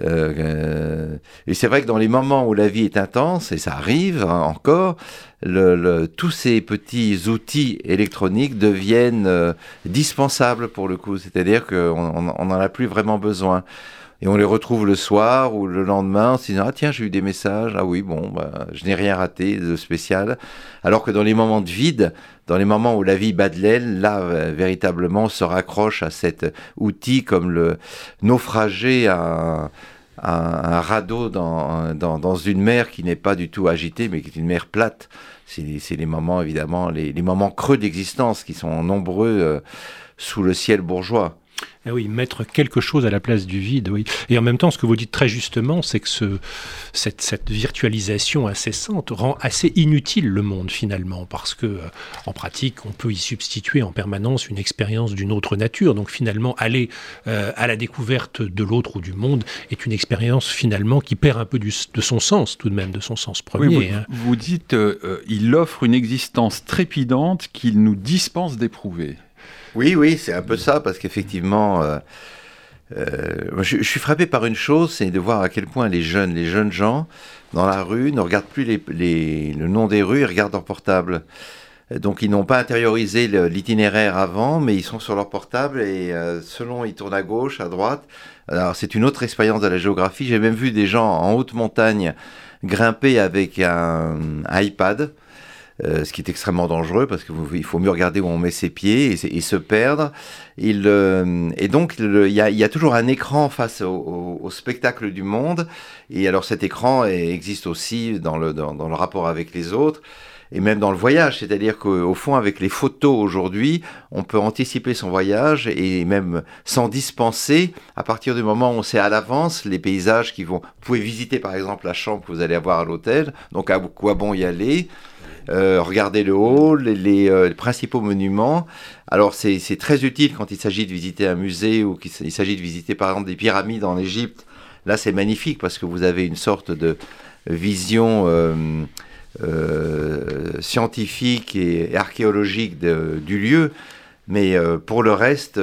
et c'est vrai que dans les moments où la vie est intense, et ça arrive hein, encore, le, tous ces petits outils électroniques deviennent dispensables pour le coup. C'est-à-dire qu'on n'en a plus vraiment besoin et on les retrouve le soir ou le lendemain en se disant ah tiens j'ai eu des messages. Ah oui bon bah, je n'ai rien raté de spécial. Alors que dans les moments de vide dans les moments où la vie bat de l'aile là euh, véritablement se raccroche à cet outil comme le naufragé à, un radeau dans, dans, dans, une mer qui n'est pas du tout agitée mais qui est une mer plate. C'est les moments évidemment les, les moments creux d'existence qui sont nombreux euh, sous le ciel bourgeois eh oui, mettre quelque chose à la place du vide, oui. Et en même temps, ce que vous dites très justement, c'est que ce, cette, cette, virtualisation incessante rend assez inutile le monde finalement, parce que euh, en pratique, on peut y substituer en permanence une expérience d'une autre nature. Donc finalement, aller euh, à la découverte de l'autre ou du monde est une expérience finalement qui perd un peu du, de son sens tout de même, de son sens premier. Oui, vous, hein. dites, euh, il offre une existence trépidante qu'il nous dispense d'éprouver. Oui, oui, c'est un peu ça, parce qu'effectivement, euh, euh, je, suis frappé par une chose, c'est de voir à quel point les jeunes, les jeunes gens, dans la rue, ne regardent plus le nom des rues, ils regardent leur portable. Donc ils n'ont pas intériorisé l'itinéraire avant, mais ils sont sur leur portable et euh, selon ils tournent à gauche, à droite. Alors c'est une autre expérience de la géographie. J'ai même vu des gens en haute montagne grimper avec un iPad. Euh, ce qui est extrêmement dangereux parce qu'il faut mieux regarder où on met ses pieds et, se perdre. Il, euh, et donc, il y, a, y, a, toujours un écran face au, au, spectacle du monde. Et alors, cet écran existe aussi dans le, dans le rapport avec les autres et même dans le voyage. C'est-à-dire qu'au fond, avec les photos aujourd'hui, on peut anticiper son voyage et même s'en dispenser à partir du moment où on sait à l'avance les paysages qui vont. Vous pouvez visiter par exemple la chambre que vous allez avoir à l'hôtel, donc à quoi bon y aller euh, regarder le hall, les, euh, les principaux monuments. Alors c'est très utile quand il s'agit de visiter un musée ou qu'il s'agit de visiter par exemple des pyramides en Égypte. Là c'est magnifique parce que vous avez une sorte de vision euh, euh scientifique et, archéologique du lieu. Mais pour le reste,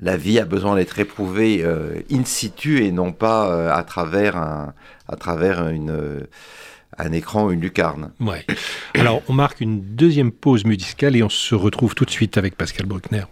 la vie a besoin d'être éprouvée in situ et non pas à travers, à travers une un écran, une lucarne. Ouais. Alors, on marque une deuxième pause musicale et on se retrouve tout de suite avec Pascal Bruckner.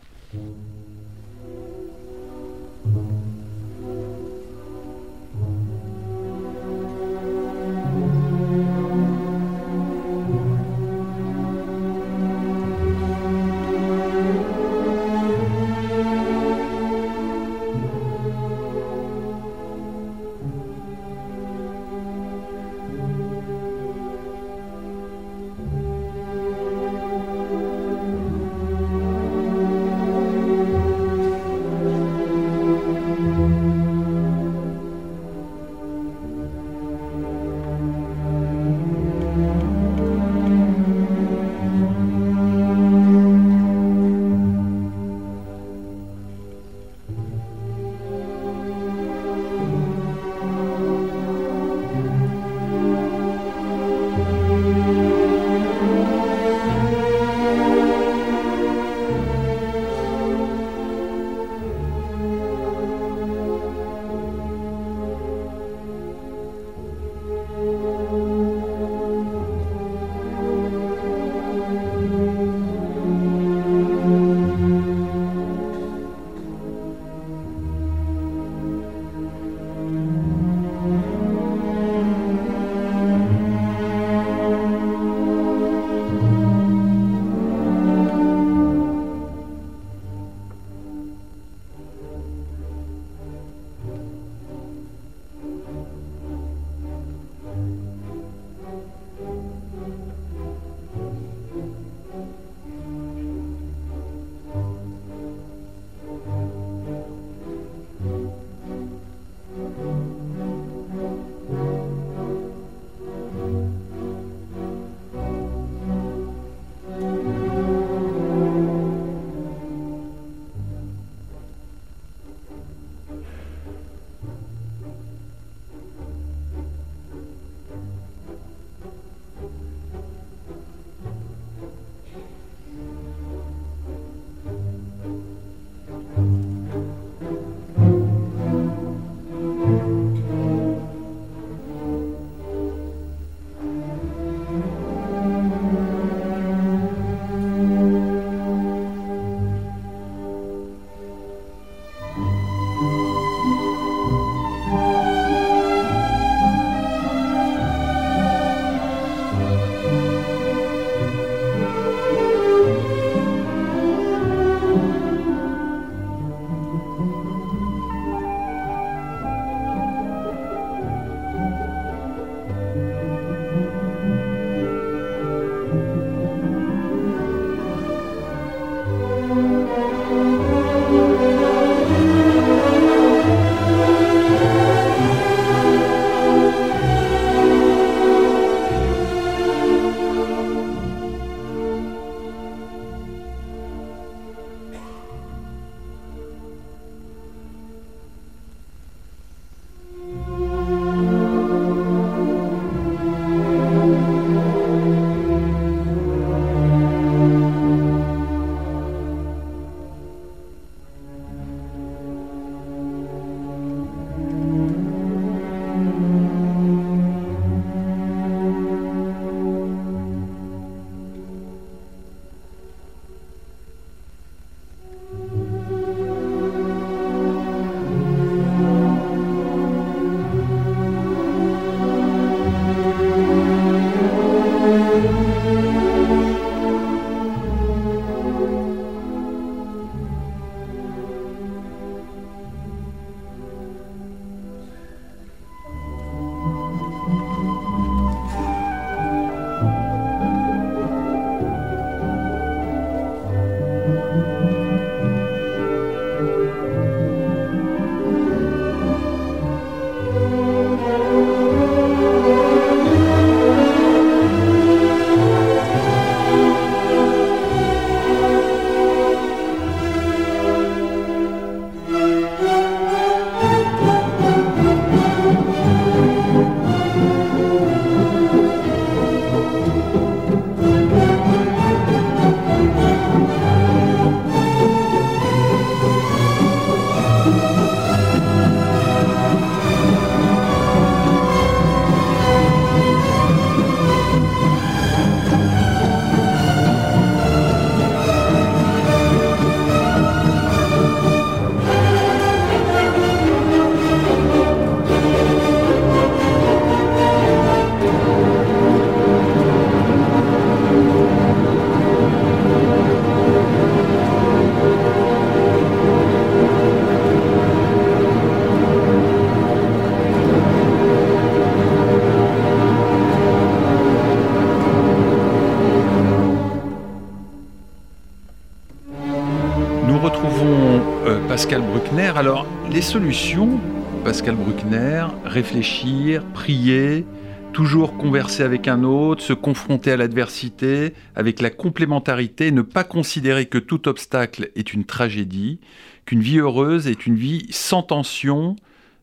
Alors, les solutions, Pascal Bruckner, réfléchir, prier, toujours converser avec un autre, se confronter à l'adversité, avec la complémentarité, ne pas considérer que tout obstacle est une tragédie, qu'une vie heureuse est une vie sans tension,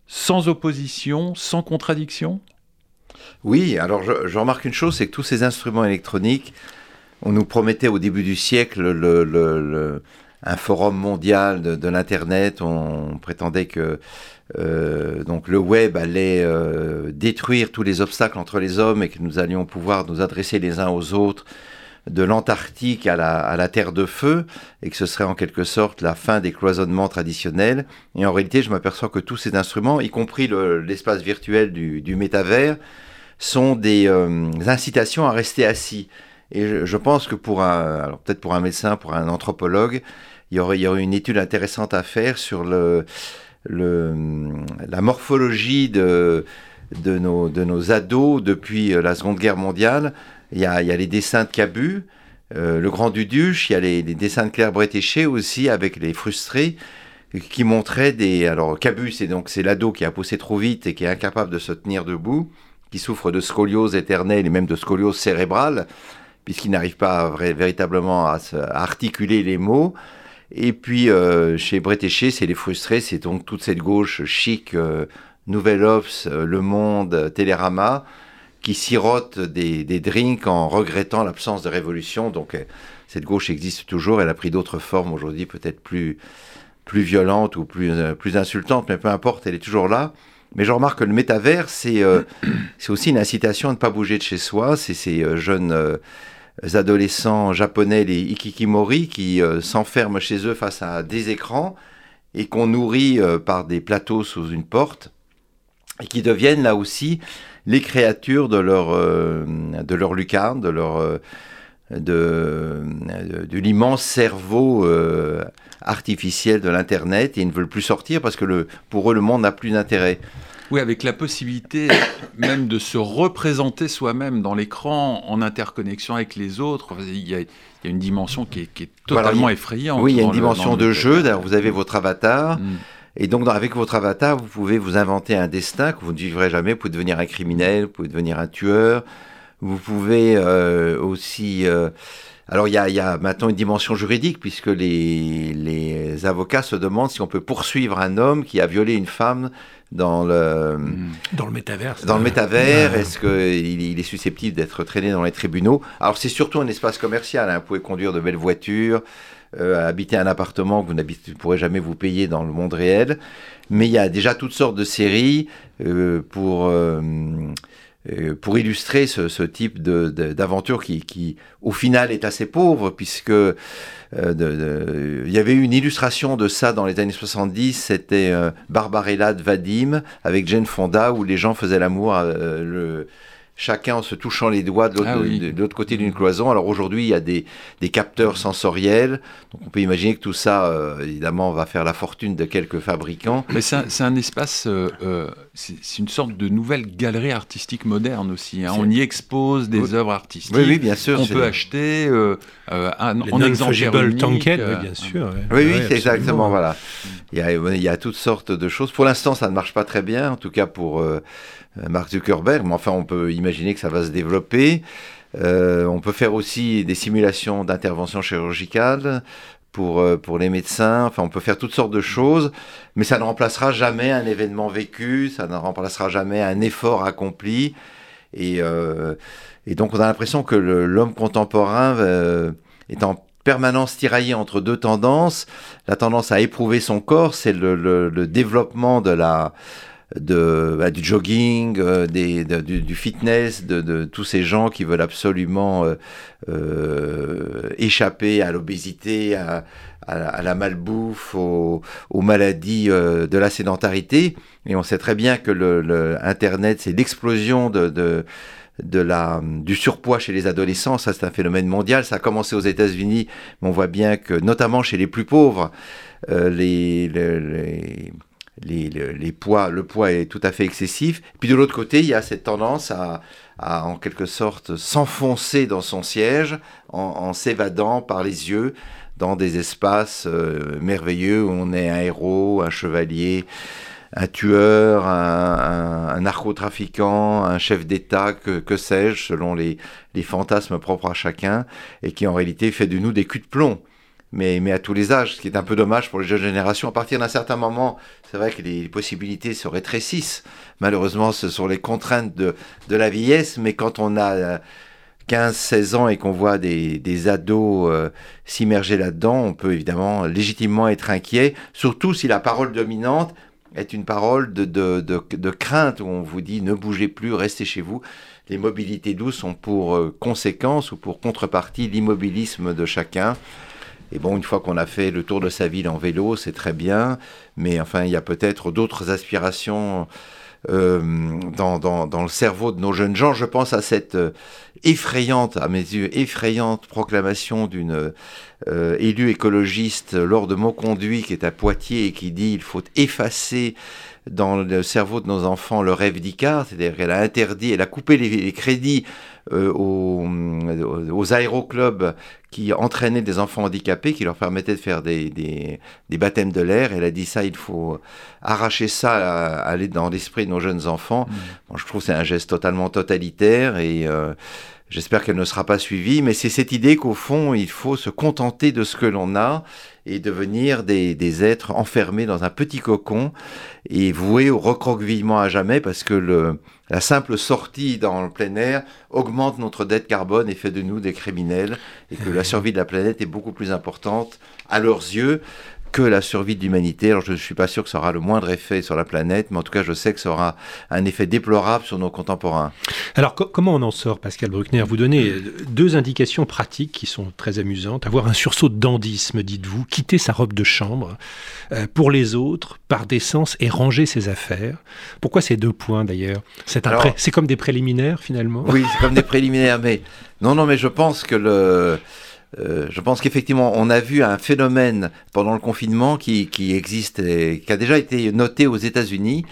sans opposition, sans contradiction? Oui, alors je, remarque une chose, c'est que tous ces instruments électroniques, on nous promettait au début du siècle le, un forum mondial de, l'Internet, on prétendait que euh, le web allait euh, détruire tous les obstacles entre les hommes et que nous allions pouvoir nous adresser les uns aux autres de l'Antarctique à la, Terre de Feu, et que ce serait en quelque sorte la fin des cloisonnements traditionnels. Et en réalité, je m'aperçois que tous ces instruments, y compris l'espace virtuel du, métavers, sont des euh, incitations à rester assis. Et je, pense que pour un, alors peut-être pour un médecin, pour un anthropologue, il y aurait, il y aurait une étude intéressante à faire sur le, le, la morphologie de, de, nos, de nos ados depuis la Seconde Guerre mondiale il y a, les dessins de Cabu, euh, le Grand Duduche, il y a les, dessins de Claire Bretéché aussi avec les frustrés qui montraient des. Alors Cabu, c'est donc c'est l'ado qui a poussé trop vite et qui est incapable de se tenir debout, qui souffre de scoliose éternelle et même de scoliose cérébrale, puisqu'il n'arrive pas véritablement à, articuler les mots. Et puis euh, chez Bretéché, c'est les frustrés, c'est donc toute cette gauche chic, euh, Nouvelle Ops, Le Monde, Télérama, qui sirote des, drinks en regrettant l'absence de révolution. Donc euh, cette gauche existe toujours, elle a pris d'autres formes aujourd'hui, peut-être plus, plus violentes ou plus, euh, plus insultantes, mais peu importe, elle est toujours là. Mais je remarque que le métavers, c'est euh, [COUGHS] aussi une incitation à ne pas bouger de chez soi. C'est ces jeunes adolescents japonais, les ikikimori, qui s'enferment chez eux face à des écrans et qu'on nourrit par des plateaux sous une porte et qui deviennent là aussi les créatures de leur, euh, de leur lucarne, de leur, euh, de, l'immense cerveau euh, artificiel de l'Internet et ils ne veulent plus sortir parce que le, pour eux, le monde n'a plus d'intérêt. Oui, avec la possibilité même de se représenter soi-même dans l'écran en interconnexion avec les autres. Il y a, il y a une dimension qui est, qui est totalement effrayante. Oui, il y a une dimension de jeu. Vous avez votre avatar. Mm. Et donc, avec votre avatar, vous pouvez vous inventer un destin que vous ne vivrez jamais. Vous pouvez devenir un criminel, vous pouvez devenir un tueur. Vous pouvez euh, aussi... Euh, alors, il y, a, il y, a, maintenant une dimension juridique, puisque les, les, avocats se demandent si on peut poursuivre un homme qui a violé une femme dans le... Hmm. Dans le métavers. Dans le métavers. Est-ce qu'il il est susceptible d'être traîné dans les tribunaux? Alors, c'est surtout un espace commercial. Hein. Vous pouvez conduire de belles voitures. Euh, habiter un appartement que vous ne pourrez jamais vous payer dans le monde réel. Mais il y a déjà toutes sortes de séries euh, pour, euh, pour illustrer ce, type d'aventure qui, qui, au final, est assez pauvre, puisque il y avait une illustration de ça dans les années 70, c'était Barbarella de Vadim avec Jane Fonda, où les gens faisaient l'amour. le chacun en se touchant les doigts de l'autre ah côté d'une cloison. Alors aujourd'hui, il y a des, capteurs sensoriels. Donc on peut imaginer que tout ça, euh, évidemment, va faire la fortune de quelques fabricants. Mais c'est un, espace, euh, euh, c'est une sorte de nouvelle galerie artistique moderne aussi. Hein. On y expose des œuvres artistiques oui, oui, bien sûr. qu'on peut acheter un, en exemplaire unique. bien sûr. Oui, oui, c'est exactement, voilà. Il y, a, il y a toutes sortes de choses. Pour l'instant, ça ne marche pas très bien, en tout cas pour euh, Mark Zuckerberg, mais enfin on peut imaginer que ça va se développer. Euh, on peut faire aussi des simulations d'intervention chirurgicale pour, euh, pour les médecins. Enfin, on peut faire toutes sortes de choses, mais ça ne remplacera jamais un événement vécu, ça ne remplacera jamais un effort accompli. Et, donc, on a l'impression que l'homme contemporain est en permanence tiraillé entre deux tendances. La tendance à éprouver son corps, c'est le, développement de la, de, bah, du jogging, euh, des, du, fitness, de, tous ces gens qui veulent absolument euh, euh, échapper à l'obésité, à, à, la malbouffe, aux, aux maladies de la sédentarité. Et on sait très bien que le, Internet, c'est l'explosion de, de de la, du surpoids chez les adolescents, ça c'est un phénomène mondial, ça a commencé aux États-Unis, mais on voit bien que notamment chez les plus pauvres, les, les les, poids, le poids est tout à fait excessif. Puis de l'autre côté, il y a cette tendance à, en quelque sorte s'enfoncer dans son siège en, s'évadant par les yeux dans des espaces euh, merveilleux où on est un héros, un chevalier, un tueur, un, narcotrafiquant, un chef d'État, que, sais-je, selon les, les, fantasmes propres à chacun, et qui en réalité fait de nous des culs de plomb mais, mais à tous les âges, ce qui est un peu dommage pour les jeunes générations. À partir d'un certain moment, c'est vrai que les possibilités se rétrécissent. Malheureusement, ce sont les contraintes de, de la vieillesse, mais quand on a 15, euh, 16 ans et qu'on voit des, des ados euh, s'immerger là-dedans, on peut évidemment légitimement être inquiet, surtout si la parole dominante est une parole de, de, de, de crainte où on vous dit ne bougez plus, restez chez vous. Les mobilités douces ont pour euh, conséquence ou pour contrepartie l'immobilisme de chacun. Et bon, une fois qu'on a fait le tour de sa ville en vélo, c'est très bien, mais enfin, il y a peut-être d'autres aspirations euh, dans, le cerveau de nos jeunes gens. Je pense à cette euh, effrayante, à mes yeux, effrayante proclamation d'une euh, élue écologiste lors de Mot Conduit qui est à Poitiers et qui dit il faut effacer dans le cerveau de nos enfants le rêve d'Icare, c'est-à-dire qu'elle a interdit, elle a coupé les, crédits euh, aux, aux, aéroclubs qui entraînaient des enfants handicapés, qui leur permettaient de faire des, des, des baptêmes de l'air. Elle a dit ça, il faut arracher ça, à, aller dans l'esprit de nos jeunes enfants. Mmh. je trouve que c'est un geste totalement totalitaire et euh, J'espère qu'elle ne sera pas suivie, mais c'est cette idée qu'au fond, il faut se contenter de ce que l'on a et devenir des, des, êtres enfermés dans un petit cocon et voués au recroquevillement à jamais parce que le, la simple sortie dans le plein air augmente notre dette carbone et fait de nous des criminels et que la [LAUGHS] survie de la planète est beaucoup plus importante à leurs yeux que la survie de l'humanité. Alors je ne suis pas sûr que ça aura le moindre effet sur la planète, mais en tout cas je sais que ça aura un effet déplorable sur nos contemporains. Alors comment on en sort, Pascal Bruckner? Vous donnez deux indications pratiques qui sont très amusantes. Avoir un sursaut de dandisme, dites-vous, quitter sa robe de chambre euh, pour les autres, par décence, et ranger ses affaires. Pourquoi ces deux points d'ailleurs? C'est comme des préliminaires finalement? Oui, c'est comme des [LAUGHS] préliminaires, mais non, non, mais je pense que le euh, je pense qu'effectivement, on a vu un phénomène pendant le confinement qui, existe et qui a déjà été noté aux États-Unis.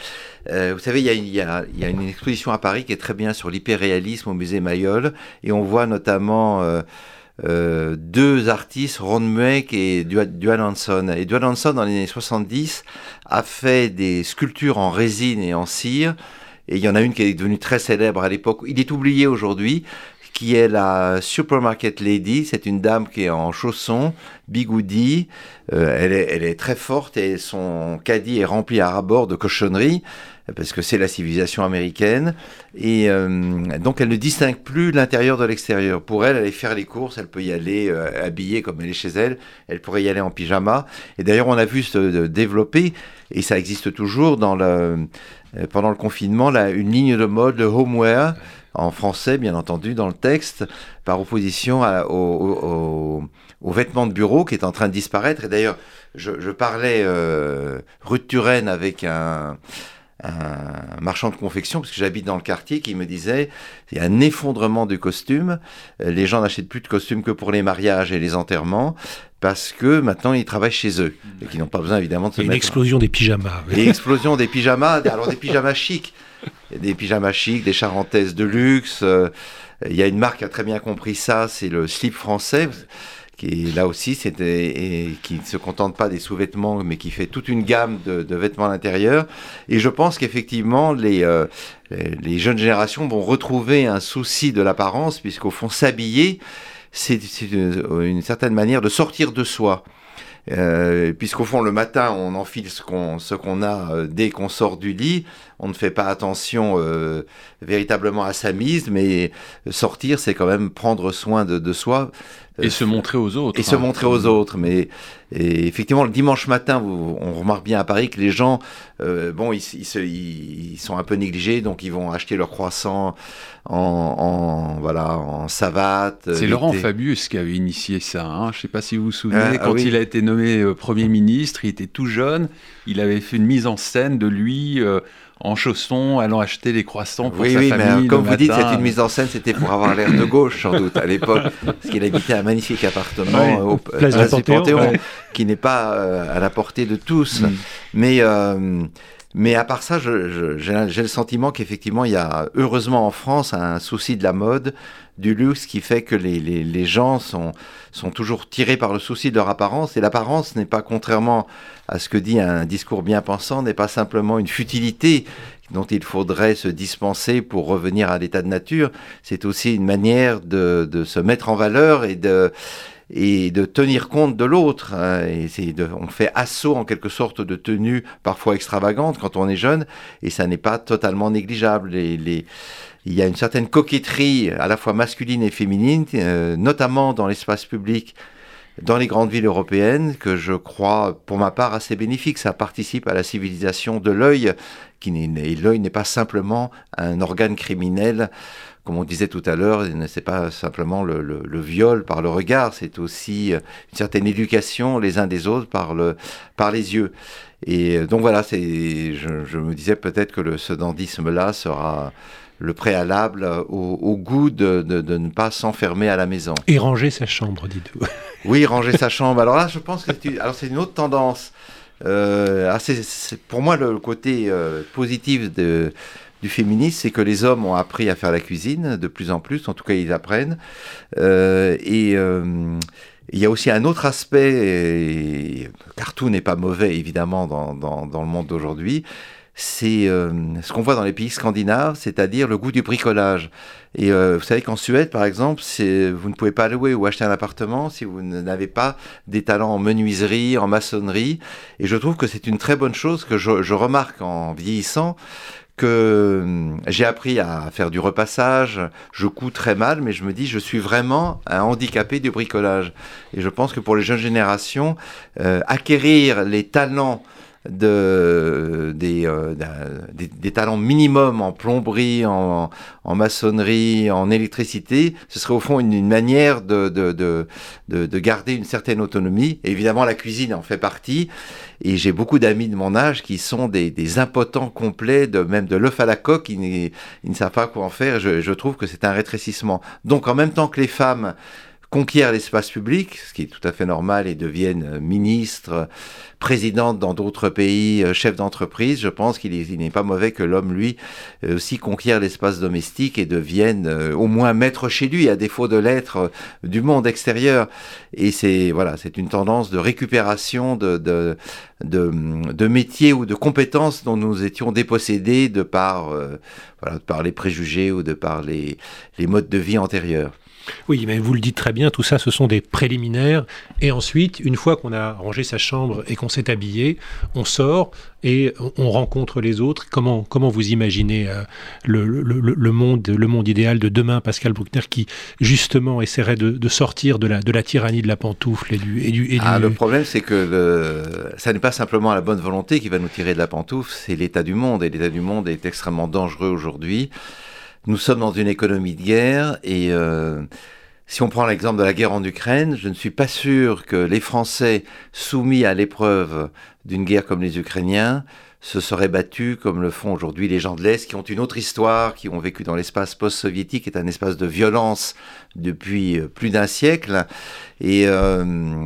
Euh, vous savez, il y, a, une exposition à Paris qui est très bien sur l'hyperréalisme au musée Mayol, et on voit notamment euh deux artistes, Ron Mueck et Duane Hanson. Et Duane Hanson, dans les années 70, a fait des sculptures en résine et en cire. Et il y en a une qui est devenue très célèbre à l'époque. Il est oublié aujourd'hui qui est la Supermarket Lady. C'est une dame qui est en chaussons, bigoudi. Euh, elle, est, très forte et son caddie est rempli à bord de cochonneries parce que c'est la civilisation américaine. Et euh, donc elle ne distingue plus l'intérieur de l'extérieur. Pour elle, aller faire les courses, elle peut y aller euh, habillée comme elle est chez elle. Elle pourrait y aller en pyjama. Et d'ailleurs, on a vu se développer, et ça existe toujours pendant le confinement, là, une ligne de mode, le homeware en français, bien entendu, dans le texte, par opposition aux vêtements de bureau qui est en train de disparaître. Et d'ailleurs, je, parlais euh, rue de Turenne avec un, marchand de confection, parce que j'habite dans le quartier, qui me disait il y a un effondrement du costume. Les gens n'achètent plus de costumes que pour les mariages et les enterrements, parce que maintenant ils travaillent chez eux et qu'ils n'ont pas besoin évidemment de se une explosion des pyjamas. Une explosion des pyjamas, alors des pyjamas chics des pyjamas chics, des charentaises de luxe. Euh, il y a une marque qui a très bien compris ça, c'est le slip français qui là aussi qui ne se contente pas des sous-vêtements mais qui fait toute une gamme de, vêtements à l'intérieur et je pense qu'effectivement les, euh, les jeunes générations vont retrouver un souci de l'apparence puisqu'au fond s'habiller c'est une, certaine manière de sortir de soi euh, puisqu'au fond, le matin, on enfile ce qu'on a dès qu'on sort du lit. On ne fait pas attention euh, véritablement à sa mise, mais sortir, c'est quand même prendre soin de, de soi. Et se montrer aux autres. Et se hein. montrer aux autres. Mais et effectivement, le dimanche matin, on remarque bien à Paris que les gens, euh, bon, ils, ils, ils, sont un peu négligés, donc ils vont acheter leur croissant en, en voilà, en savate. C'est Laurent Fabius qui avait initié ça. Hein. Je ne sais pas si vous vous souvenez, ah, ah quand il a été nommé euh, Premier ministre, il était tout jeune, il avait fait une mise en scène de lui. Euh, en chaussons, allant acheter les croissants pour oui, sa oui, famille. Mais comme vous dites, c'est une mise en scène, c'était pour avoir l'air de gauche, sans doute, à l'époque, [LAUGHS] parce qu'il habitait un magnifique appartement au, place, du Panthéon, qui n'est pas à la portée de tous. Mm. Mais mais à part ça, j'ai le sentiment qu'effectivement, il y a heureusement en France un souci de la mode, du luxe, qui fait que les, gens sont, toujours tirés par le souci de leur apparence. Et l'apparence n'est pas, contrairement à ce que dit un discours bien pensant, n'est pas simplement une futilité dont il faudrait se dispenser pour revenir à l'état de nature. C'est aussi une manière de se mettre en valeur et de et de tenir compte de l'autre. Hein, et de, on fait assaut en quelque sorte de tenues parfois extravagantes quand on est jeune, et ça n'est pas totalement négligeable. Les, les, il y a une certaine coquetterie à la fois masculine et féminine, euh, notamment dans l'espace public dans les grandes villes européennes, que je crois, pour ma part, assez bénéfique. Ça participe à la civilisation de l'œil, qui l'œil n'est pas simplement un organe criminel comme on disait tout à l'heure, c'est pas simplement le, viol par le regard, c'est aussi euh, une certaine éducation les uns des autres par, le, par les yeux. Et euh, donc voilà, c'est, je, me disais peut-être que le, ce dandisme-là sera le préalable au, goût de, de, ne pas s'enfermer à la maison. Et ranger sa chambre, dites-vous. [LAUGHS] oui, ranger sa chambre. Alors là, je pense que c'est, alors c'est une autre tendance. Euh, c'est, pour moi, le côté positif de du féminisme, c'est que les hommes ont appris à faire la cuisine de plus en plus, en tout cas ils apprennent. Euh, et euh, il y a aussi un autre aspect, car tout n'est pas mauvais évidemment dans, le monde d'aujourd'hui, c'est euh, ce qu'on voit dans les pays scandinaves, c'est-à-dire le goût du bricolage. Et vous savez qu'en Suède, par exemple, vous ne pouvez pas louer ou acheter un appartement si vous n'avez pas des talents en menuiserie, en maçonnerie. Et je trouve que c'est une très bonne chose que je remarque en vieillissant, que hum, j'ai appris à faire du repassage, je couds très mal, mais je me dis, je suis vraiment un handicapé du bricolage. Et je pense que pour les jeunes générations, euh, acquérir les talents de, des, euh, des, talents minimums en plomberie, en, en, maçonnerie, en électricité, ce serait au fond une, manière de, de, de, de, garder une certaine autonomie. évidemment, la cuisine en fait partie. Et j'ai beaucoup d'amis de mon âge qui sont des, des impotents complets, de, même de l'œuf à la coque, ils, ils, ne savent pas quoi en faire. Je, je trouve que c'est un rétrécissement. Donc en même temps que les femmes conquièrent l'espace public, ce qui est tout à fait normal, et deviennent euh, ministres, présidentes dans d'autres pays, euh, chefs d'entreprise, je pense qu'il n'est pas mauvais que l'homme, lui, euh, aussi conquiert l'espace domestique et devienne au moins maître chez lui, à défaut de l'être du monde extérieur. Et c'est voilà, c'est une tendance de récupération de, de, de, métiers ou de compétences dont nous étions dépossédés de par, voilà, de par les préjugés ou de par les modes de vie antérieurs. Oui, mais vous le dites très bien, tout ça, ce sont des préliminaires. Et ensuite, une fois qu'on a rangé sa chambre et qu'on s'est habillé, on sort et on rencontre les autres. Comment, comment vous imaginez euh, le, le, monde, le monde idéal de demain, Pascal Bruckner, qui justement essaierait de, sortir de la, de la tyrannie de la pantoufle et du... Et du, ah, le problème, c'est que ça n'est pas simplement la bonne volonté qui va nous tirer de la pantoufle, c'est l'état du monde. Et l'état du monde est extrêmement dangereux aujourd'hui. Nous sommes dans une économie de guerre et euh, si on prend l'exemple de la guerre en Ukraine, je ne suis pas sûr que les Français soumis à l'épreuve d'une guerre comme les Ukrainiens se seraient battus comme le font aujourd'hui les gens de l'Est qui ont une autre histoire, qui ont vécu dans l'espace post-soviétique, qui est un espace de violence depuis euh, plus d'un siècle. Et euh,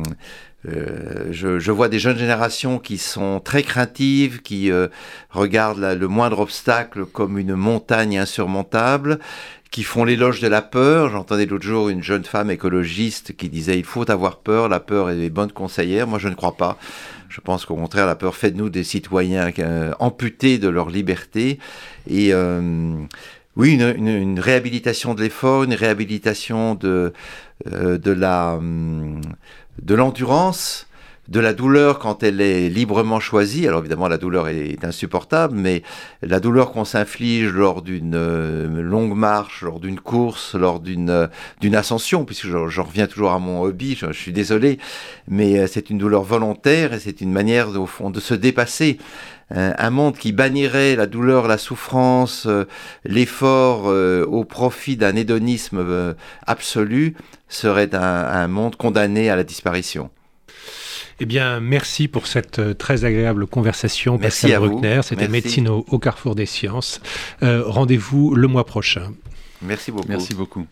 euh, je, je, vois des jeunes générations qui sont très craintives, qui euh, regardent le moindre obstacle comme une montagne insurmontable, qui font l'éloge de la peur. J'entendais l'autre jour une jeune femme écologiste qui disait il faut avoir peur, la peur est bonne conseillère. Moi, je ne crois pas. Je pense qu'au contraire, la peur fait de nous des citoyens euh, amputés de leur liberté. Et oui, une, une, une, réhabilitation de l'effort, une réhabilitation de, de la... Hum, de l'endurance, de la douleur quand elle est librement choisie. Alors évidemment, la douleur est insupportable, mais la douleur qu'on s'inflige lors d'une euh, longue marche, lors d'une course, lors d'une euh, ascension, puisque j'en reviens toujours à mon hobby, je, suis désolé, mais euh, c'est une douleur volontaire et c'est une manière au fond de se dépasser. Un monde qui bannirait la douleur, la souffrance, l'effort au profit d'un hédonisme absolu serait un monde condamné à la disparition. Eh bien, merci pour cette euh, très agréable conversation, Pascal Bruckner. C'était Médecine au, Carrefour des Sciences. Euh, rendez-vous le mois prochain. Merci beaucoup. Merci beaucoup.